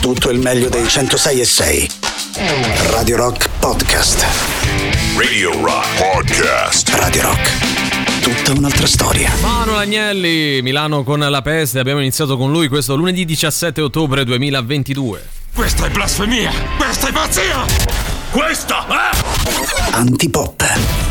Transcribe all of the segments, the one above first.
tutto il meglio dei 106 e 6. Radio Rock Podcast. Radio Rock Podcast. Radio Rock. Tutta un'altra storia. Mano Agnelli, Milano con la peste. Abbiamo iniziato con lui questo lunedì 17 ottobre 2022. Questa è blasfemia! Questa è pazzia! Questa è... Antipop.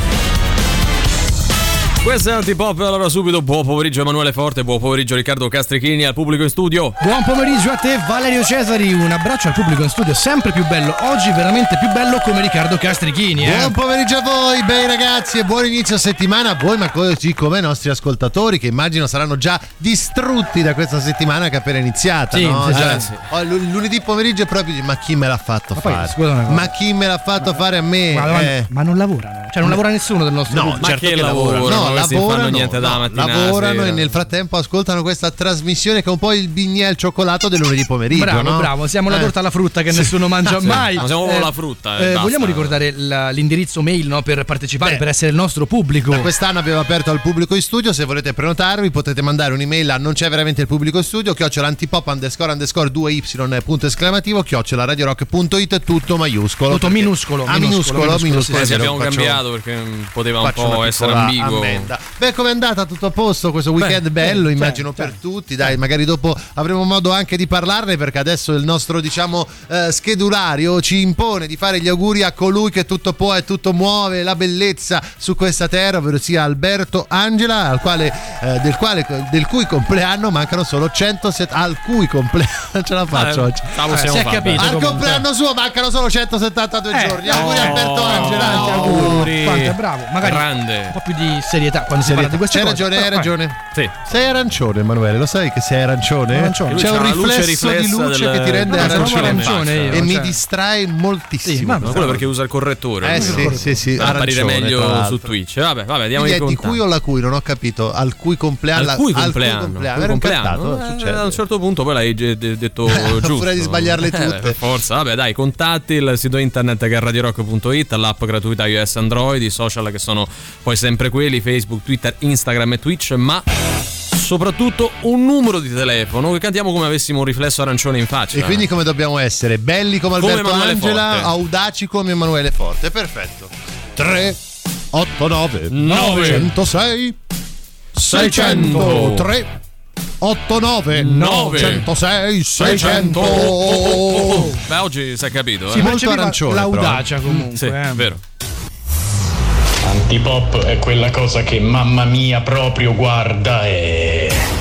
Questo è Antipop, allora subito buon pomeriggio Emanuele Forte, buon pomeriggio Riccardo Castrichini al pubblico in studio. Buon pomeriggio a te Valerio Cesari, un abbraccio al pubblico in studio sempre più bello, oggi veramente più bello come Riccardo Castrichini. Eh? Buon pomeriggio a voi, bei ragazzi e buon inizio settimana a voi, ma così come ai nostri ascoltatori che immagino saranno già distrutti da questa settimana che è appena iniziata. Sì, no? sì, Cioè, sì. oh, l- lunedì pomeriggio è proprio di ma chi me l'ha fatto Ma poi, fare? cosa. ma chi me l'ha fatto fare a me? Ma, ma- Eh. ma non lavorano, cioè non lavora nessuno del nostro No, pubblico. Ma certo che che lavorano? lavorano. No, Questi non fanno lavorano, niente dalla no, mattina lavorano e nel frattempo ascoltano questa trasmissione che è un po' il bignè al cioccolato del lunedì pomeriggio. Bravo, no? bravo, siamo la Eh. torta alla frutta che nessuno mangia mai. ma siamo la frutta, eh, basta. vogliamo ricordare la- l'indirizzo mail no, per partecipare, Beh, per essere il nostro pubblico. Da quest'anno abbiamo aperto al pubblico in studio, se volete prenotarvi potete mandare un'email a non c'è veramente il pubblico in studio, chiocciola antipop underscore underscore 2y punto esclamativo, chiocciola radiorock.it, tutto maiuscolo. Tutto minuscolo, Ah, minuscolo, minuscolo, minuscolo, minuscolo. Eh, è sì, abbiamo faccio- cambiato perché poteva un po' essere ambiguo. Ammenda. Beh, com'è andata tutto a posto questo weekend Beh, bello, sì, immagino certo, per tutti. Dai, magari dopo avremo modo anche di parlarne perché adesso il nostro, diciamo, eh, schedulario ci impone di fare gli auguri a colui che tutto può e tutto muove, la bellezza su questa terra, ovvero sia Alberto Angela, al quale, eh, del, quale, del cui compleanno mancano solo 107 al cui compleanno ce la faccio Eh, oggi. possiamo si è capito. Al compleanno suo mancano solo 172 Eh, giorni. Auguri no. Alberto Angela. Oh. auguri. Quanto è bravo, magari Grande. un po' più di serietà quando si parla di queste C'hai cose. ragione, hai ragione. Sì. Sei arancione, Emanuele, lo sai che sei arancione? Arancione. C'è un riflesso di luce del- che ti rende arancione, arancione io, e mi cioè. distrae Sì, moltissimo. ma- Ma quello perché usa il correttore. eh sì, sì, sì, Per apparire meglio su Twitch. Vabbè, vabbè, diamo Quindi di cui o la cui? Non ho capito. Al cui compleanno? Al cui compleanno, cui incantato, Eh, succede. a un certo punto poi l'hai detto giusto. furia di sbagliarle Eh, tutte. forza, vabbè, dai, contatti il sito internet che è radiorock.it, l'app gratuita iOS Android, i social che sono poi sempre quelli, Facebook, Twitter, Instagram e Twitch, ma soprattutto un numero di telefono che cantiamo come avessimo un riflesso arancione in faccia. E quindi come dobbiamo essere? Belli come Come Alberto Emanuele Angela, Forte. audaci come Emanuele Forte. Perfetto. 3 8 9 Nove. 106 600. 600 3 8 9 Nove. 106 600 Beh, oggi si è capito, Si eh? Molto percepiva arancione, l'audacia comunque. Sì, eh. vero. Antipop è quella cosa che mamma mia proprio guarda e...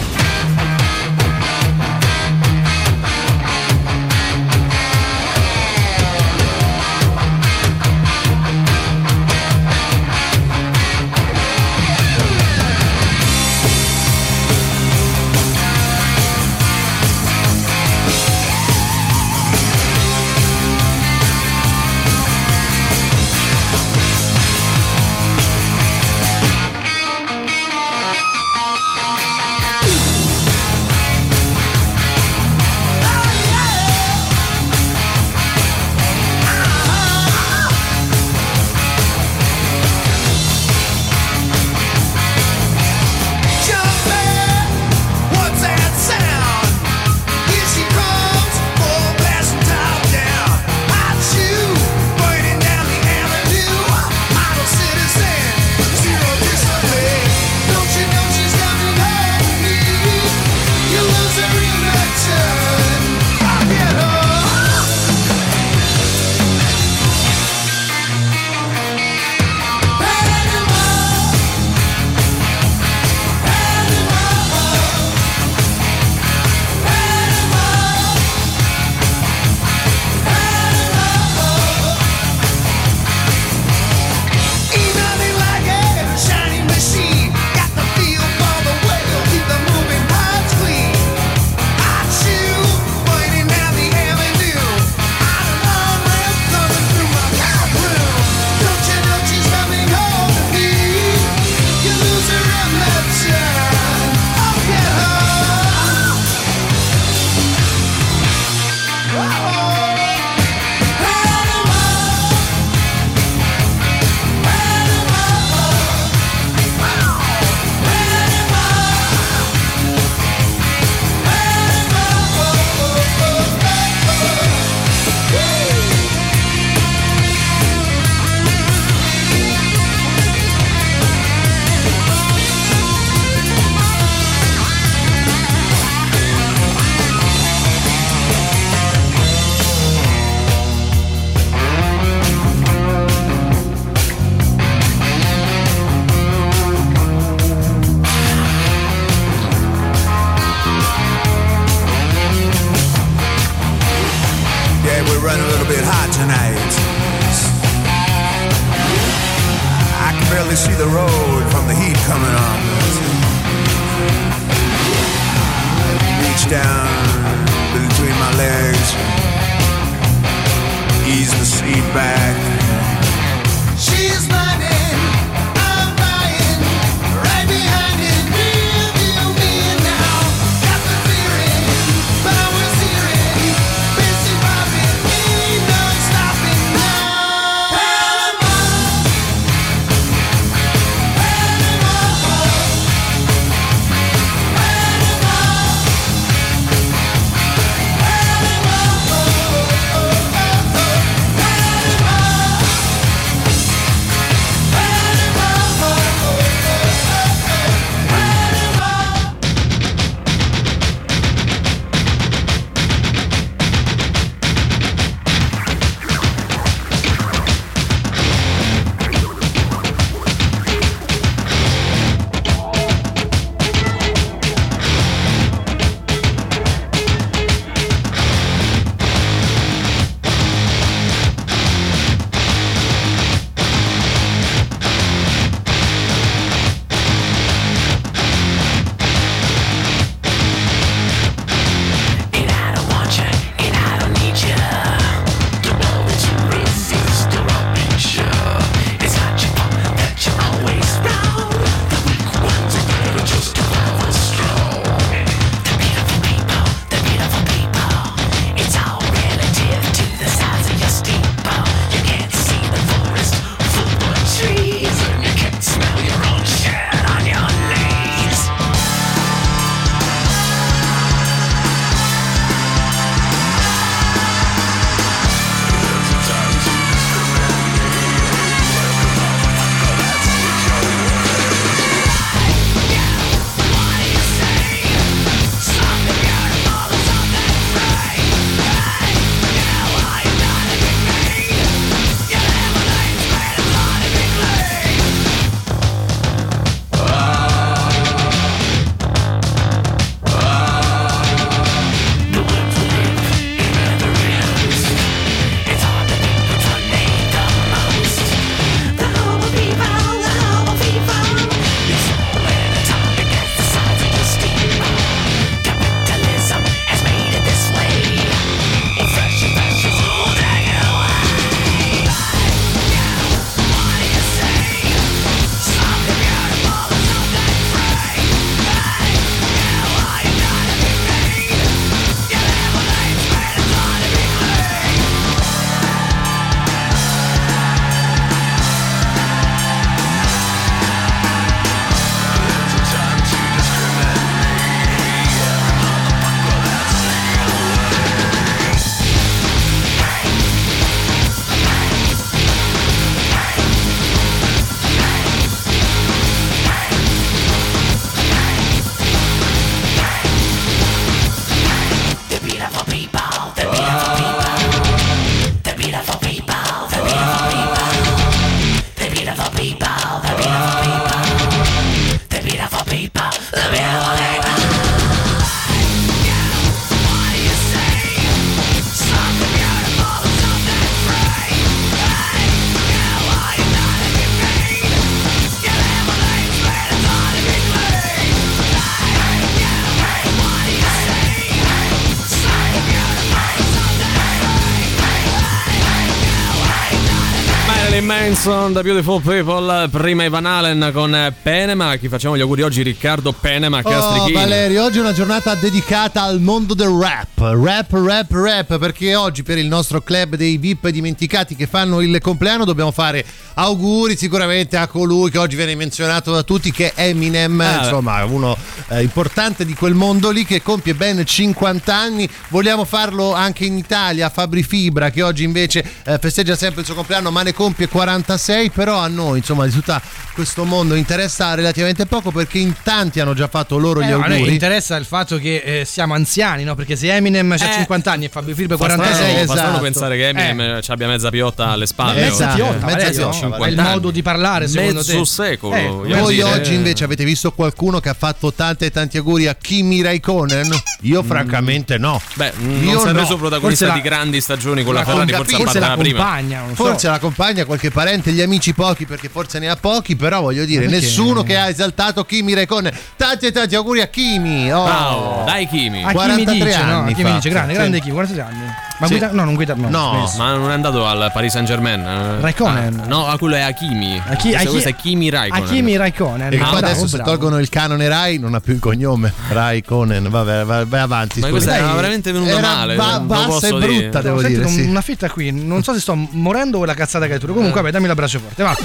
Marilyn Manson, The Beautiful People, prima Ivan Allen con Penema, chi facciamo gli auguri oggi Riccardo Penema Oh, Castrichini. Valerio, oggi è una giornata dedicata al mondo del rap. Rap, rap, rap, perché oggi per il nostro club dei VIP dimenticati che fanno il compleanno dobbiamo fare auguri sicuramente a colui che oggi viene menzionato da tutti che è Eminem, Ah, insomma, uno eh, importante di quel mondo lì che compie ben 50 anni. Vogliamo farlo anche in Italia, Fabri Fibra che oggi invece eh, festeggia sempre il suo compleanno, ma ne compie 46, però a noi, insomma, di tutto questo mondo interessa relativamente poco perché in tanti hanno già fatto loro gli Eh, no, a noi auguri. interessa il fatto che eh, siamo anziani, no? Perché se Eminem ha Eh. 50 anni e Fabio Firbe Fa 46, strano, fa esatto. strano pensare che Eminem ci abbia mezza piotta alle spalle. Mezza piotta, mezza piotta, piotta, è il anni. modo di parlare secondo Mezzo te. secolo, Eh, voglio Voi dire- oggi invece avete visto qualcuno che ha fatto tante e tanti auguri a Kimi Raikkonen? Io francamente no. Beh, non Io si è no. reso protagonista di grandi stagioni con la, la Ferrari, forse la prima. compagna, non. Forse la compagna, qualche parente, gli amici pochi, perché forse ne ha pochi, però voglio dire, perché? nessuno che ha esaltato Kimi Raikkonen. Tanti e tanti auguri a Kimi. Oh. Bravo, dai Kimi. A chi mi 43 dice, no? A anni chi mi fa. dice, grande, grande Kimi, 43 anni. Ma Sì. guida, no, non guida, no. No. Ma non è andato al Paris Saint Germain? Raikkonen. no, a quello è Hakimi. A chi- a questo, è Kimi Raikkonen. A Kimi Raikkonen. E Ah, poi bravo, adesso se bravo. tolgono il canone Rai non ha più il cognome. Raikkonen, vabbè, vai, vai avanti. Ma questa era veramente venuta era male. ba- bassa e dire. brutta, devo Ho sentito dire. sì. una fitta qui, non so se sto morendo o la cazzata che hai tu. Comunque, vabbè, dammi l'abbraccio forte, va.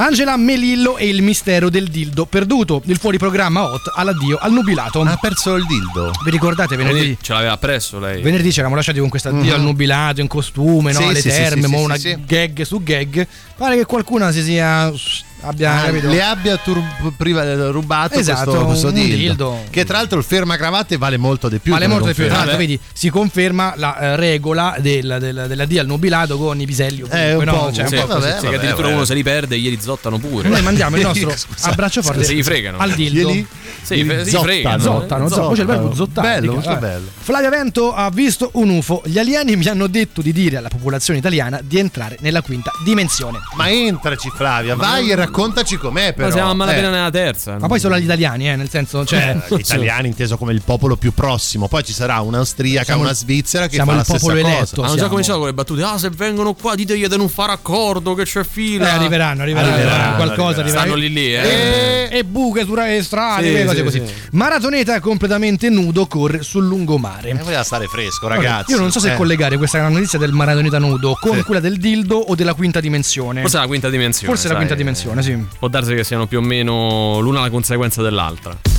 Angela Melillo e il mistero del dildo perduto. Il fuori programma hot all'addio al nubilato. Ha perso il dildo. Vi ricordate venerdì? Quindi ce l'aveva presso lei. Venerdì ci eravamo lasciati con questo addio al nubilato in costume, no? Sì, alle sì, terme, sì, mo sì, una sì. gag su gag. Pare che qualcuno si sia abbia Ah, le abbia tur- priva- rubato Esatto, questo, questo un dildo. dildo. Che tra l'altro il fermacravatte vale molto di più. Vale molto di più, tra l'altro, vedi, si conferma la eh, regola del, del, dell'addio al nubilato con i piselli. Eh, un no? po' Cioè, un Sì, po' così. vabbè, che addirittura vabbè. uno se li perde e glieli zottano pure. Noi mandiamo il nostro abbraccio forte Se li fregano. al dildo. Glieli- Sì, glieli si zottano. fregano. Zottano, zottano, poi c'è il verbo zottare. Bello, molto vabbè. bello. Flavia Vento ha visto un UFO. Gli alieni mi hanno detto di dire alla popolazione italiana di entrare nella quinta dimensione. Ma entraci Flavia, vai e raccontaci com'è però. Ma siamo a malapena Eh. nella terza. Ma poi solo agli italiani, eh, nel senso, cioè. Eh, Gli italiani inteso come il popolo più prossimo, poi ci sarà un'austriaca, Siamo- una svizzera che siamo fa il la popolo stessa eletto. cosa. Hanno già cominciato con le battute. Ah, se vengono qua, ditegli di non fare accordo, che c'è Eh, fila. arriveranno, arriveranno, Arriveranno, qualcosa arriveranno. Stanno lì lì, eh. E, e buche su ra- strade, Sì, cose sì, così. sì. Maratoneta completamente nudo corre sul lungomare. Eh, voleva stare fresco, ragazzi. Io non so se Eh. collegare questa notizia del maratoneta nudo con Sì. quella del dildo o della quinta dimensione. Forse è la quinta dimensione. Forse la quinta dimensione, sì. Può darsi che siano più o meno l'una la conseguenza dell'altra.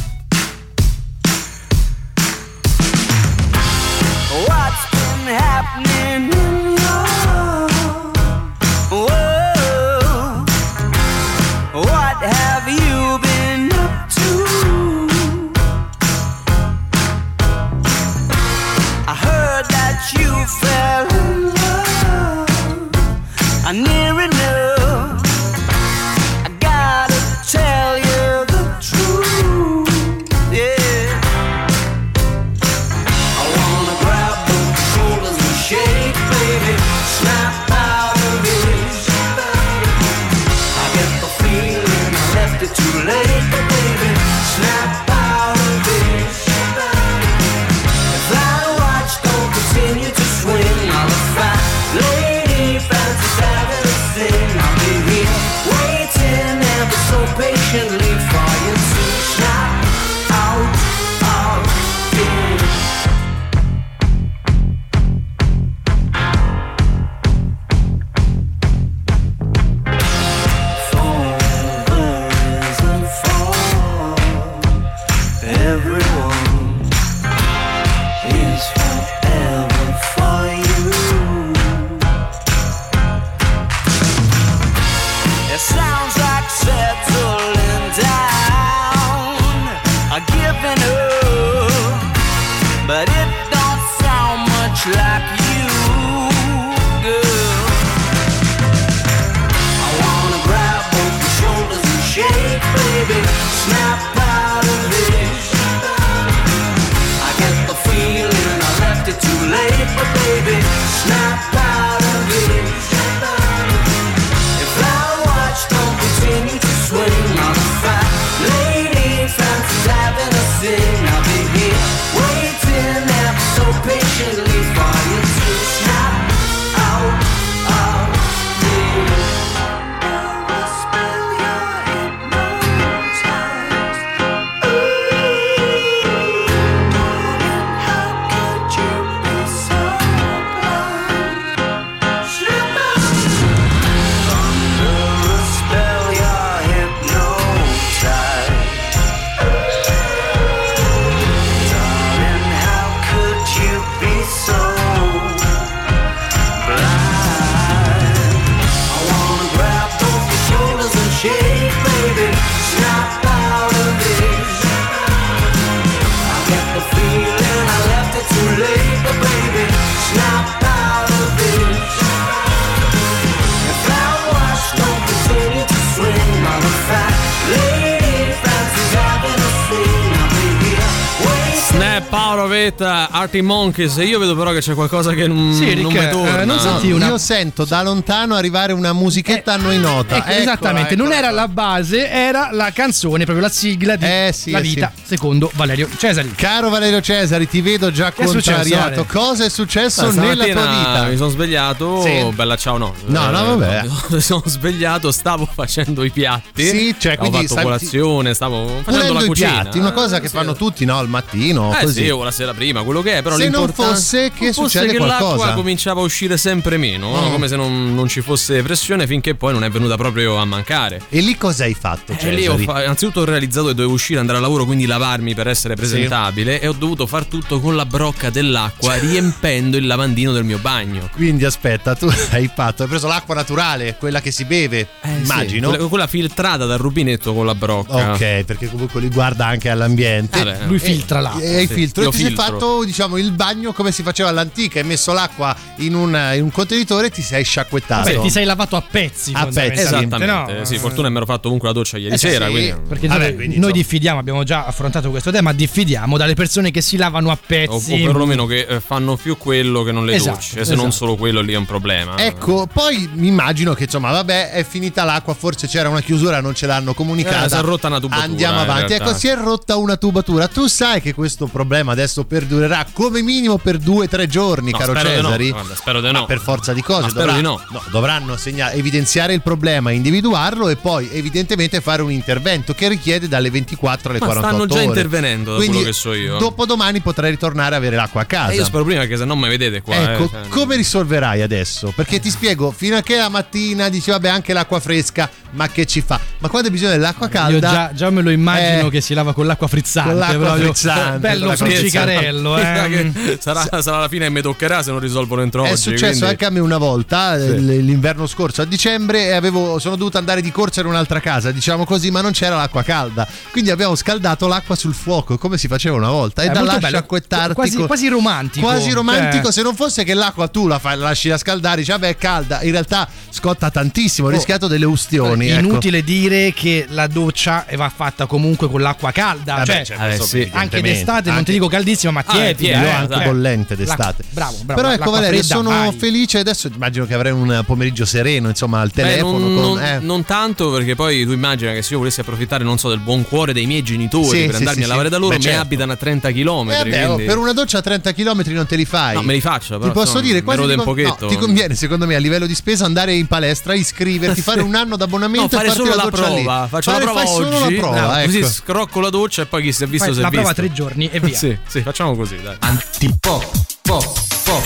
Artie Monkeys. Io vedo però che c'è qualcosa che non, Sì, Rick, non mi eh, torna. non senti una- Io sento da lontano arrivare una musichetta a noi nota. Ecco, Eccola, esattamente, non eccola era la base, era la canzone, proprio la sigla di Eh, sì, La eh, vita secondo Valerio Cesari. Caro Valerio Cesari, ti vedo già Che è contrariato. Ale? Cosa è successo Ah, nella tua vita? Mi sono svegliato. Sì. Bella ciao, no. No, no, Eh, vabbè. Mi sono svegliato, stavo facendo i piatti. Sì, cioè, Avevo quindi fatto stavi- colazione, stavo facendo la i cucina. piatti, una cosa che Sì. fanno tutti, no? Al mattino, Eh così. sì, o la sera prima, quello che è, però Se non fosse che non fosse succede che qualcosa. l'acqua cominciava a uscire sempre meno, no? Mm. come se non, non ci fosse pressione finché poi non è venuta proprio a mancare. E lì cosa hai fatto, E Cesari? lì ho fa- innanzitutto ho realizzato che dovevo uscire, andare al lavoro, quindi lavarmi per essere presentabile e ho dovuto far tutto con la brocca dell'acqua riempendo il lavandino del mio bagno. Quindi aspetta, tu hai fatto, hai preso l'acqua naturale, quella che si beve, Eh, sì, immagino. quella, quella filtrata dal rubinetto con la brocca. Ok, perché comunque li guarda anche all'ambiente. Vabbè. Lui filtra l'acqua. E hai sì, filtro. E io ti sei filtro. fatto, diciamo, il bagno come si faceva all'antica. Hai messo l'acqua in un, in un contenitore e ti sei sciacquettato. Beh, ti sei lavato a pezzi. A pezzi, Esattamente, no? sì, fortuna mi ero fatto comunque la doccia ieri Eh, sì, sera. sì, quindi... Perché Vabbè, noi- quindi, noi insomma. diffidiamo, abbiamo già affrontato questo tema, diffidiamo dalle persone che si lavano a O, pezzi. o perlomeno che eh, fanno più quello che non le Esatto, docce. Se non esatto. solo quello lì è un problema. Ecco, poi mi immagino che insomma, vabbè, è finita l'acqua, forse c'era una chiusura, non ce l'hanno comunicata. Eh, si è rotta una tubatura, Andiamo in avanti. Ecco, si è rotta una tubatura. Tu sai che questo problema adesso perdurerà come minimo per due o tre giorni, No, caro spero di no. Cesari. Guarda, spero di Ma no. per forza di cose Ma spero di no. dovranno segna- evidenziare il problema, individuarlo e poi evidentemente fare un intervento che richiede dalle 24 alle Ma 48 stanno ore. intervenendo, da Quindi quello che so io. dopodomani potrai ritornare a avere l'acqua a casa. Eh, io spero prima che se no mi vedete qua. Ecco, eh, cioè, come risolverai adesso? Perché ti spiego, fino a che la mattina dici vabbè anche l'acqua fresca, ma che ci fa? Ma quando hai bisogno dell'acqua Io calda... già, già me lo immagino Eh, che si lava con l'acqua frizzante. con l'acqua proprio. frizzante, Bello friccicarello. Eh. che sarà, sarà la fine che mi toccherà se non risolvono entro È oggi. successo quindi- anche a me una volta, Sì. l'inverno scorso a dicembre, e avevo- sono dovuto andare di corsa in un'altra casa, diciamo così, ma non c'era l'acqua calda. Quindi abbiamo scaldato l'acqua sul fuoco, come si faceva una volta. E È da molto là bello, sciacquettarti. quasi- quasi romantico. Quasi romantico, Eh. se non fosse che l'acqua tu la, fai, la lasci da scaldare, dici vabbè è calda, in realtà scotta tantissimo, ho rischiato delle ustioni. Ecco. Inutile dire che la doccia va fatta comunque con l'acqua calda. Vabbè, cioè, cioè, eh, questo sì. anche d'estate, non ti Anche- dico caldissima, ma Ah, è tiepida. Io eh, anche eh. bollente d'estate. L'acqua- Bravo, bravo. Però ecco Valerio, sono vai. felice adesso, immagino che avrai un pomeriggio sereno, insomma, al Beh, telefono. non, con- non- eh. non tanto perché poi tu immagina che se io volessi approfittare non so del buon cuore dei miei genitori Sì, per sì, andarmi sì, a lavare sì. da loro Beh, mi certo. abitano a 30 km Eh, per una doccia a 30 km non te li fai. No, me li faccio, però Ti posso dire, quasi ti, con- no, ti conviene, secondo me, a livello di spesa andare in palestra, iscriverti, fare un anno d'abbonamento No, e fare solo la la prova. Faccio Fare- la prova fai oggi. solo la prova, Bravo, ecco. Così scrocco la doccia e poi chi si è visto Fai si è la prova visto. tre giorni e via. Sì, sì, facciamo così, dai. Antipop, pop, pop.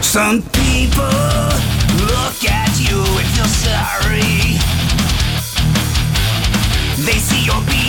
Some people look at you and feel sorry. They see your beady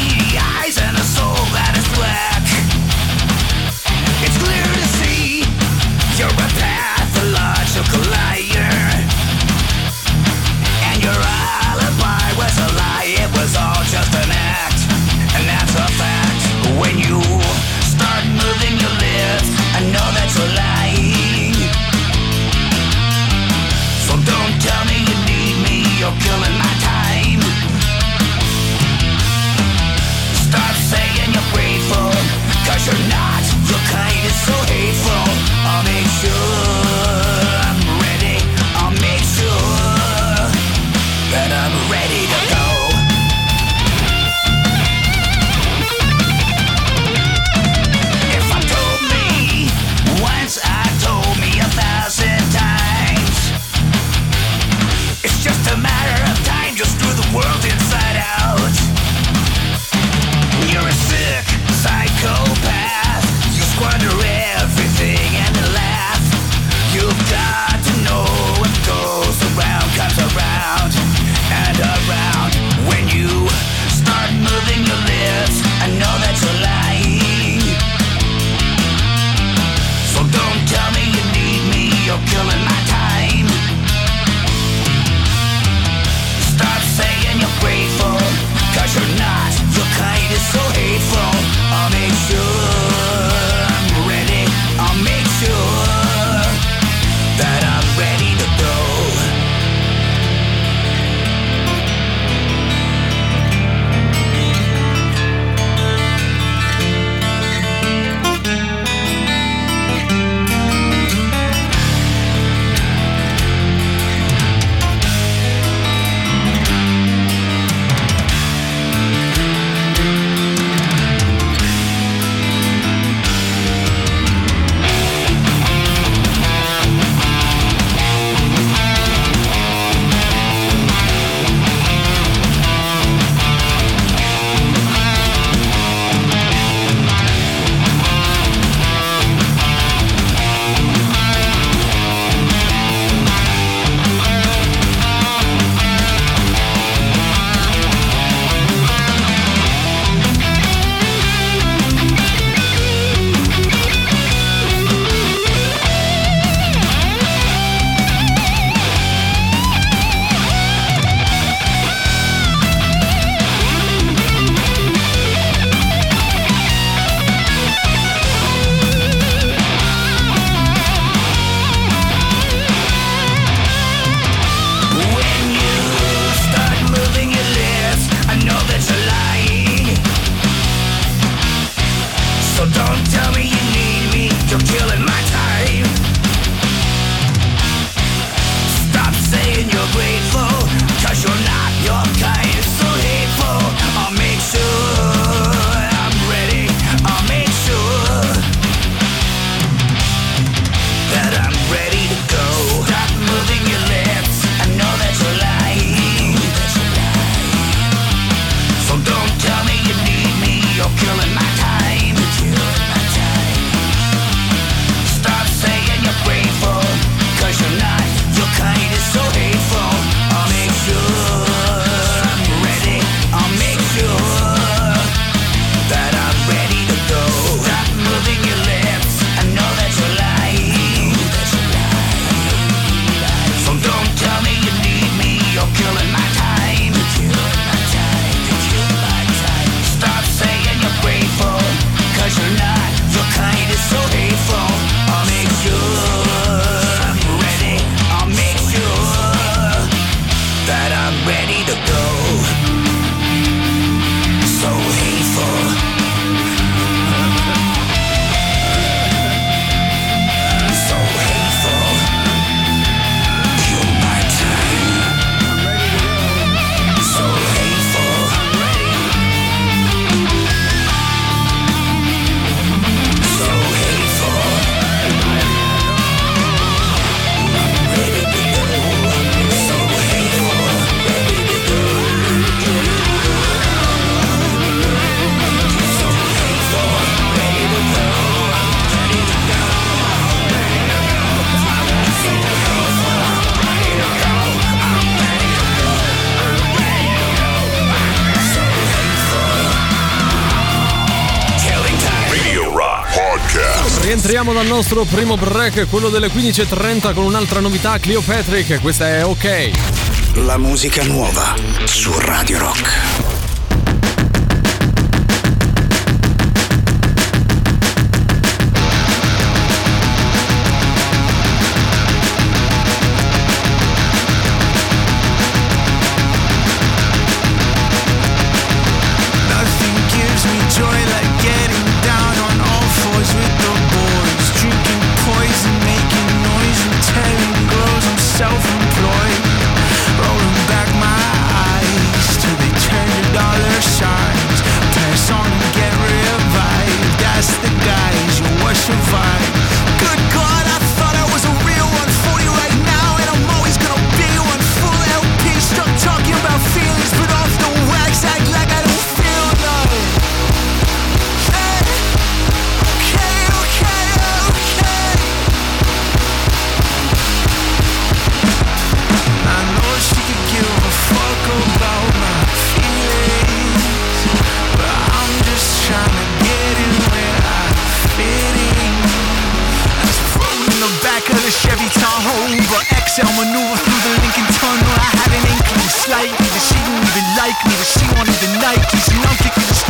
dal nostro primo break, quello delle 15.30 con un'altra novità, Cleopatrick, questa è ok. La musica nuova su Radio Rock. Nothing gives me joy like getting ocean fight but XL maneuver through the Lincoln Tunnel. I had an inkling slightly that she didn't even like me, that she wanted the Nikes, and I'm kicking the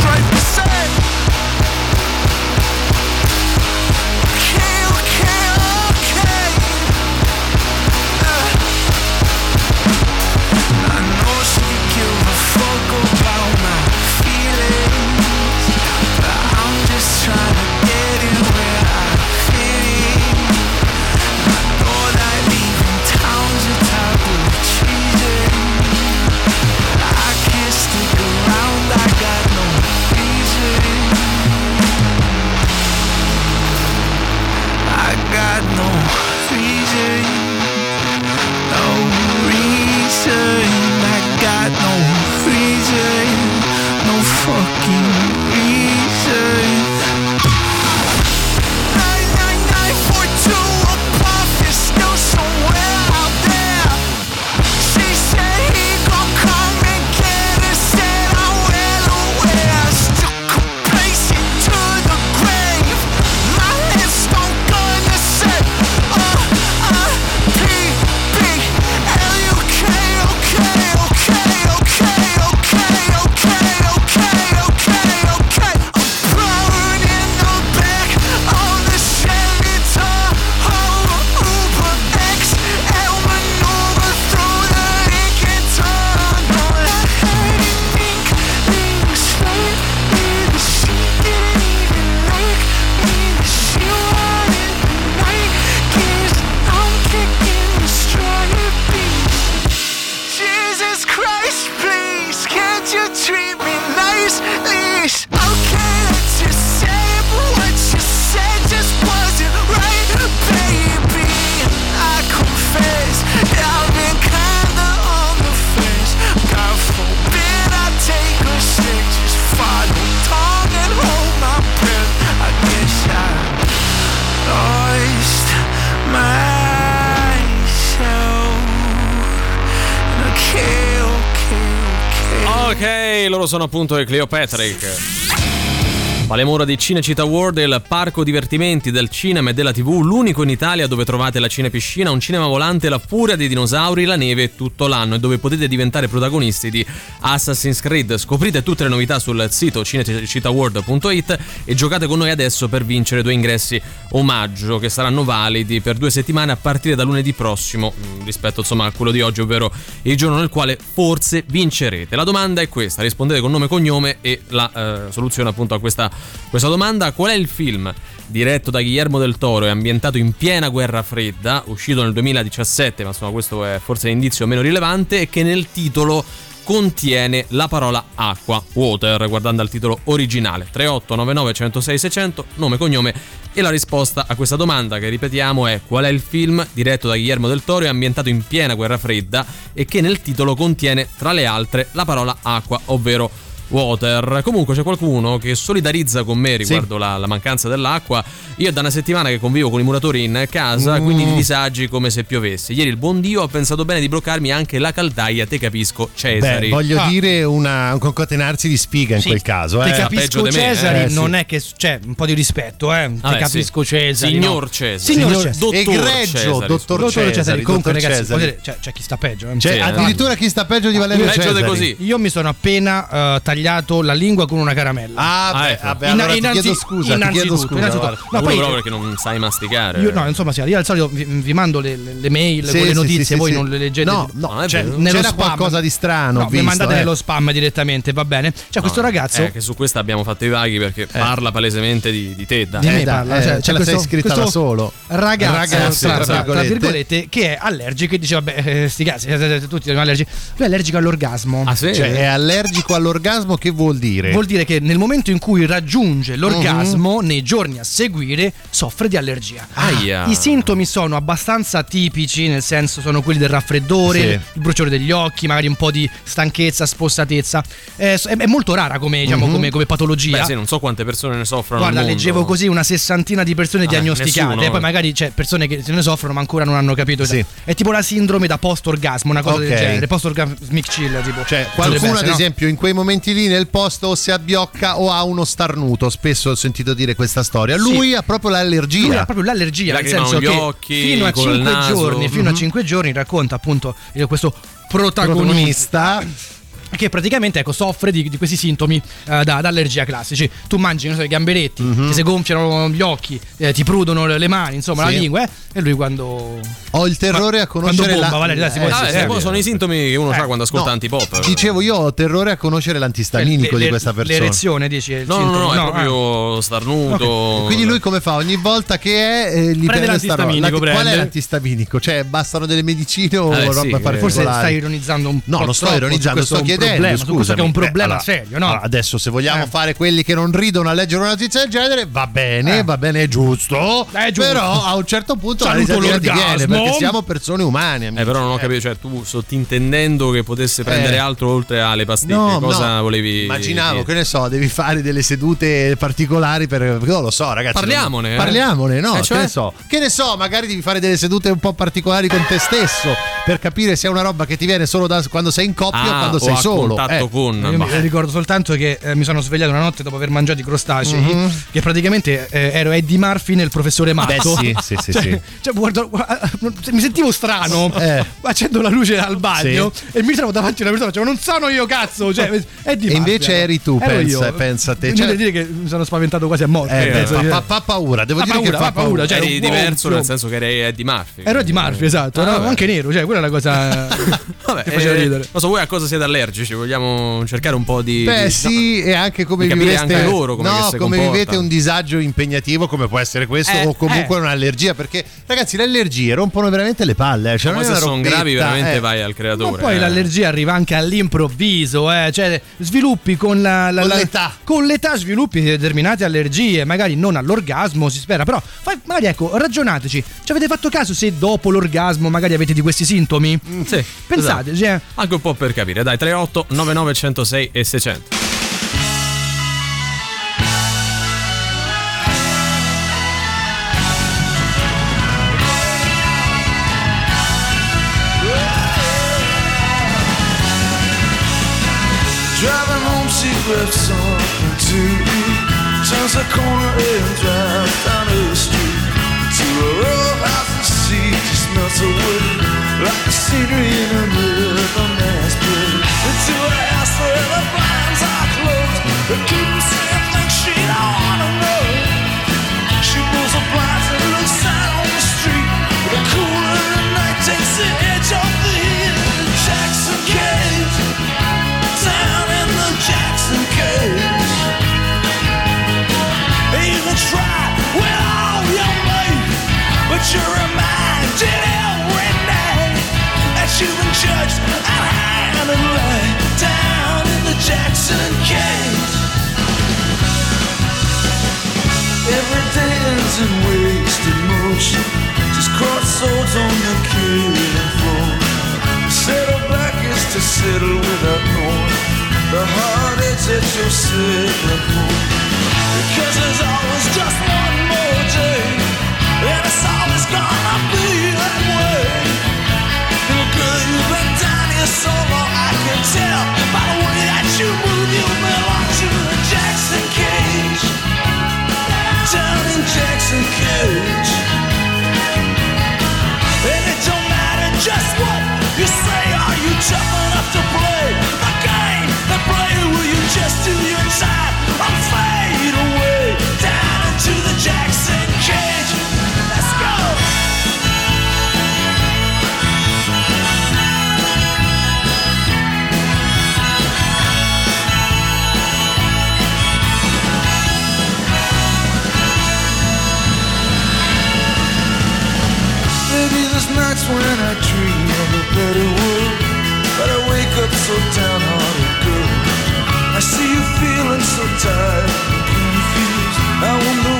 punto è Cleo alle mura di Cinecittà World, il parco divertimenti del cinema e della tv, l'unico in Italia dove trovate la cinepiscina, un cinema volante, la furia dei dinosauri, la neve tutto l'anno e dove potete diventare protagonisti di Assassin's Creed. Scoprite tutte le novità sul sito cinecittàworld.it e giocate con noi adesso per vincere due ingressi omaggio che saranno validi per due settimane a partire da lunedì prossimo mh, rispetto insomma a quello di oggi, ovvero il giorno nel quale forse vincerete. La domanda è questa, rispondete con nome e cognome e la eh, soluzione appunto a questa, questa domanda, qual è il film diretto da Guillermo del Toro e ambientato in piena guerra fredda, uscito nel 2017, ma insomma questo è forse l'indizio meno rilevante, e che nel titolo contiene la parola acqua, water, guardando al titolo originale. 3899 106 600, nome, cognome e la risposta a questa domanda che ripetiamo è qual è il film diretto da Guillermo del Toro e ambientato in piena guerra fredda e che nel titolo contiene tra le altre la parola acqua, ovvero water. Comunque c'è qualcuno che solidarizza con me riguardo la, la mancanza dell'acqua. Io è da una settimana che convivo con i muratori in casa, Mm. quindi di disagi come se piovesse. Ieri il buon Dio ha pensato bene di bloccarmi anche la caldaia, te capisco, Cesari. Beh, voglio Ah. dire una- un concatenarsi di spiga in Sì, quel caso. Ti Eh. peggio capisco di me, Cesari, eh, sì. non è che c'è un po' di rispetto, eh. Ti Vabbè, capisco sì. Cesari. Signor no. Cesari. Signor Cesari. Dottor Egregio, Cesari, dottor Dottor Cesari, Cesari, comunque dottor ragazzi, Cesari. voglio dire, c'è, c'è chi sta peggio. eh. Cioè, Sì, addirittura chi sta peggio di Valerio Peggio di Cesari. così. Io mi sono appena eh, tagliato la lingua con una caramella. Ah, Ah, beh, ecco. vabbè, allora ti innanzi- chiedo scusa, ti chiedo innanzitutto, scusa. innanzitutto. guarda. No, Uno poi- proprio perché non sai masticare. Io, no, insomma, sì, io al solito vi, vi mando le, le- le mail Sì, con le sì, notizie, sì, voi sì. non le leggete. No, No, cioè, vero. nello c'era spam. qualcosa di strano. No, visto, mandate eh. nello spam direttamente, va bene. C'è questo ragazzo. Eh, che su questa abbiamo fatto i vaghi perché parla palesemente di, di te, dai. Di me Eh, dai, parla, eh, cioè, ce c'è la sei scritta da solo. Ragazzo, tra, virgolette. che è allergico e dice vabbè, eh, sti cazzi, eh, tutti siamo allergici. Lui è allergico all'orgasmo. Ah, sì? Cioè, è allergico all'orgasmo, che vuol dire? Vuol dire che nel momento in cui raggiunge Mhm. l'orgasmo, nei giorni a seguire, soffre di allergia. Aia. I sintomi sono abbastanza tipici, nel senso sono quelli del raffreddore, Sì. il bruciore degli occhi, magari un po' di stanchezza, spossatezza. Eh, è, è molto rara come, diciamo, Mhm. come, come patologia. Beh, sì, non so quante persone ne soffrono. Guarda, leggevo così una sessantina di persone Ah, diagnosticate, nessuno. e poi magari c'è persone che se ne soffrono ma ancora non hanno capito. Sì. È tipo la sindrome da post-orgasmo, una cosa Ok. del genere, post-orgasmic chill, tipo. Cioè, qualcuno, essere, ad no? esempio, in quei momenti lì nel posto o si abbiocca o ha uno starnuto. Spesso ho sentito dire questa storia. Lui ha proprio l'allergia. Lui ha proprio l'allergia, nel senso gli che occhi, fino a col 5 naso. giorni, fino a Mhm. 5 giorni racconta appunto questo protagonista protagonista. Che praticamente ecco, soffre di, di questi sintomi eh, da, da allergia classici. Tu mangi non so, i gamberetti, Mhm. ti si gonfiano gli occhi, eh, ti prudono le le mani, insomma, Sì. la lingua, eh, e lui quando. Ho il terrore a Quando conoscere bomba, la... Valerio, dai, Eh, Ah, sì, vero. sono i sintomi che uno ha quando ascolta No, antipop. Dicevo, io ho terrore a conoscere l'antistaminico le- di questa persona. L'erezione, dici? No, no, no, sintomo? no, è eh. proprio starnuto. E Quindi lui come fa? Ogni volta che è eh, gli Prende prende l'antistaminico, Qual è l'antistaminico? Cioè, bastano delle medicine o Eh, roba particolare? Forse stai ironizzando un No, po' non sto ironizzando, sto chiedendo. Problema, questo che è un scusami. problema allora, serio, no? allora, adesso, se vogliamo Eh. fare quelli che non ridono a leggere una notizia del genere, va bene, Eh. va bene, è giusto. È giusto. Però a un certo punto la Saluto l'orgasmo. viene perché siamo persone umane. amici. Eh, però non ho capito, cioè tu sottintendendo che potesse prendere Eh. altro oltre alle pastiglie, No, cosa no. volevi Immaginavo, dire? che ne so, devi fare delle sedute particolari per. Non lo so, ragazzi. Parliamone, non- eh. Parliamone, no? Eh, cioè? Che ne so. Che ne so, magari devi fare delle sedute un po' particolari con te stesso per capire se è una roba che ti viene solo da quando sei in coppia o Ah, quando o sei a solo. contatto Eh. con. Io ma- mi ricordo soltanto che eh, mi sono svegliato una notte dopo aver mangiato i crostacei, Mhm. che praticamente eh, ero Eddie Murphy nel professore Beh, Matto. sì, sì, sì, Cioè, sì. cioè, guardo- guarda- mi sentivo strano Eh. accendo la luce al bagno e mi trovo davanti a una persona, cioè, non sono io, cazzo! Cioè, Eddie E Murphy, invece ero. eri tu, pensa- io. pensa a te. Cioè- devo dire che mi sono spaventato quasi a morte. Eh, beh, penso fa, fa- paura, devo Fa dire paura, che fa paura, paura. cioè, eri diverso nel senso che eri Eddie Murphy. Ero Eddie Murphy, esatto, Ah, anche nero, cioè quella è la cosa Vabbè, che faceva eh, ridere. Non so, voi a cosa siete allergici? Vogliamo cercare un po' di. Beh, di- sì, e anche come viveste anche loro come no, come vivete un disagio impegnativo come può essere questo Eh, o comunque eh. un'allergia perché ragazzi le allergie rompono veramente le palle, eh. cioè, Ma è se sono gravi, veramente eh. vai al Ma creatore. poi eh. l'allergia arriva anche all'improvviso, eh? cioè sviluppi con, la, la- Con la- l'età. Con l'età sviluppi determinate allergie, magari non all'orgasmo, si spera, però fai- magari ecco, ragionateci, ci avete fatto caso se dopo l'orgasmo magari avete di questi sintomi? Sì, Pensate, esatto. cioè, Anche un po' per capire. Dai, 38 99 106 e 600. Driving home, she something to eat. Turns the corner and drives down the street to a row house and she just melts away like the scenery in a middle judged and hand and laid and wasted motion Just cross swords on the killing floor Settle black is to settle without knowing The heart is at your signal Because there's always when I dream of a better world. But I wake up so downhearted, girl. I see you feeling so tired and confused. I wonder.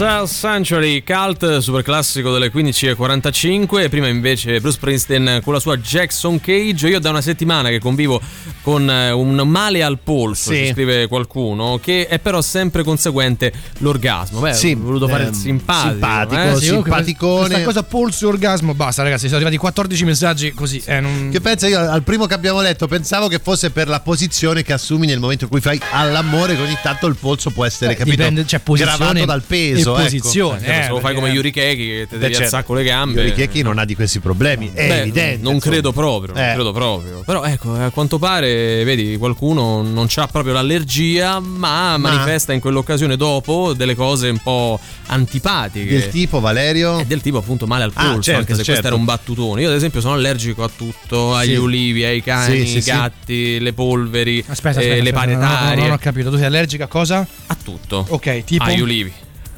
A Sanctuary, cult super classico delle 15.45. Prima invece Bruce Springsteen con la sua Jackson Cage. Io da una settimana che convivo con eh, un male al polso, Sì. ci scrive qualcuno, che è però sempre conseguente l'orgasmo. Beh, Sì, ho voluto fare il ehm, simpatico. simpatico, eh? sì. simpaticone. Questa cosa polso e orgasmo, basta ragazzi, sono arrivati 14 messaggi così. Eh, non... Che pensa io al primo che abbiamo letto pensavo che fosse per la posizione che assumi nel momento in cui fai all'amore che ogni tanto il polso può essere Eh, capito dipende, cioè, posizione gravato dal peso e ecco. posizione. Eh, se lo eh, fai come Yuri Keki che ti Beh, devi certo. alzare con le gambe. Yuri Keki non ha di questi problemi è Beh, evidente Non insomma. credo proprio, non Eh. credo proprio. Però ecco, a quanto pare, vedi, qualcuno non ha proprio l'allergia, ma, manifesta in quell'occasione dopo delle cose un po' antipatiche. del tipo Valerio È del tipo appunto male al Ah, polso, certo, anche se certo. questo era un battutone. Io ad esempio sono allergico a tutto, agli Sì. ulivi, ai cani, Sì, sì, ai sì. gatti, le polveri, Aspetta, eh, aspetta, le aspetta, no, no, no, non ho capito, tu sei allergica a cosa? a tutto. Ok, tipo Agli ulivi,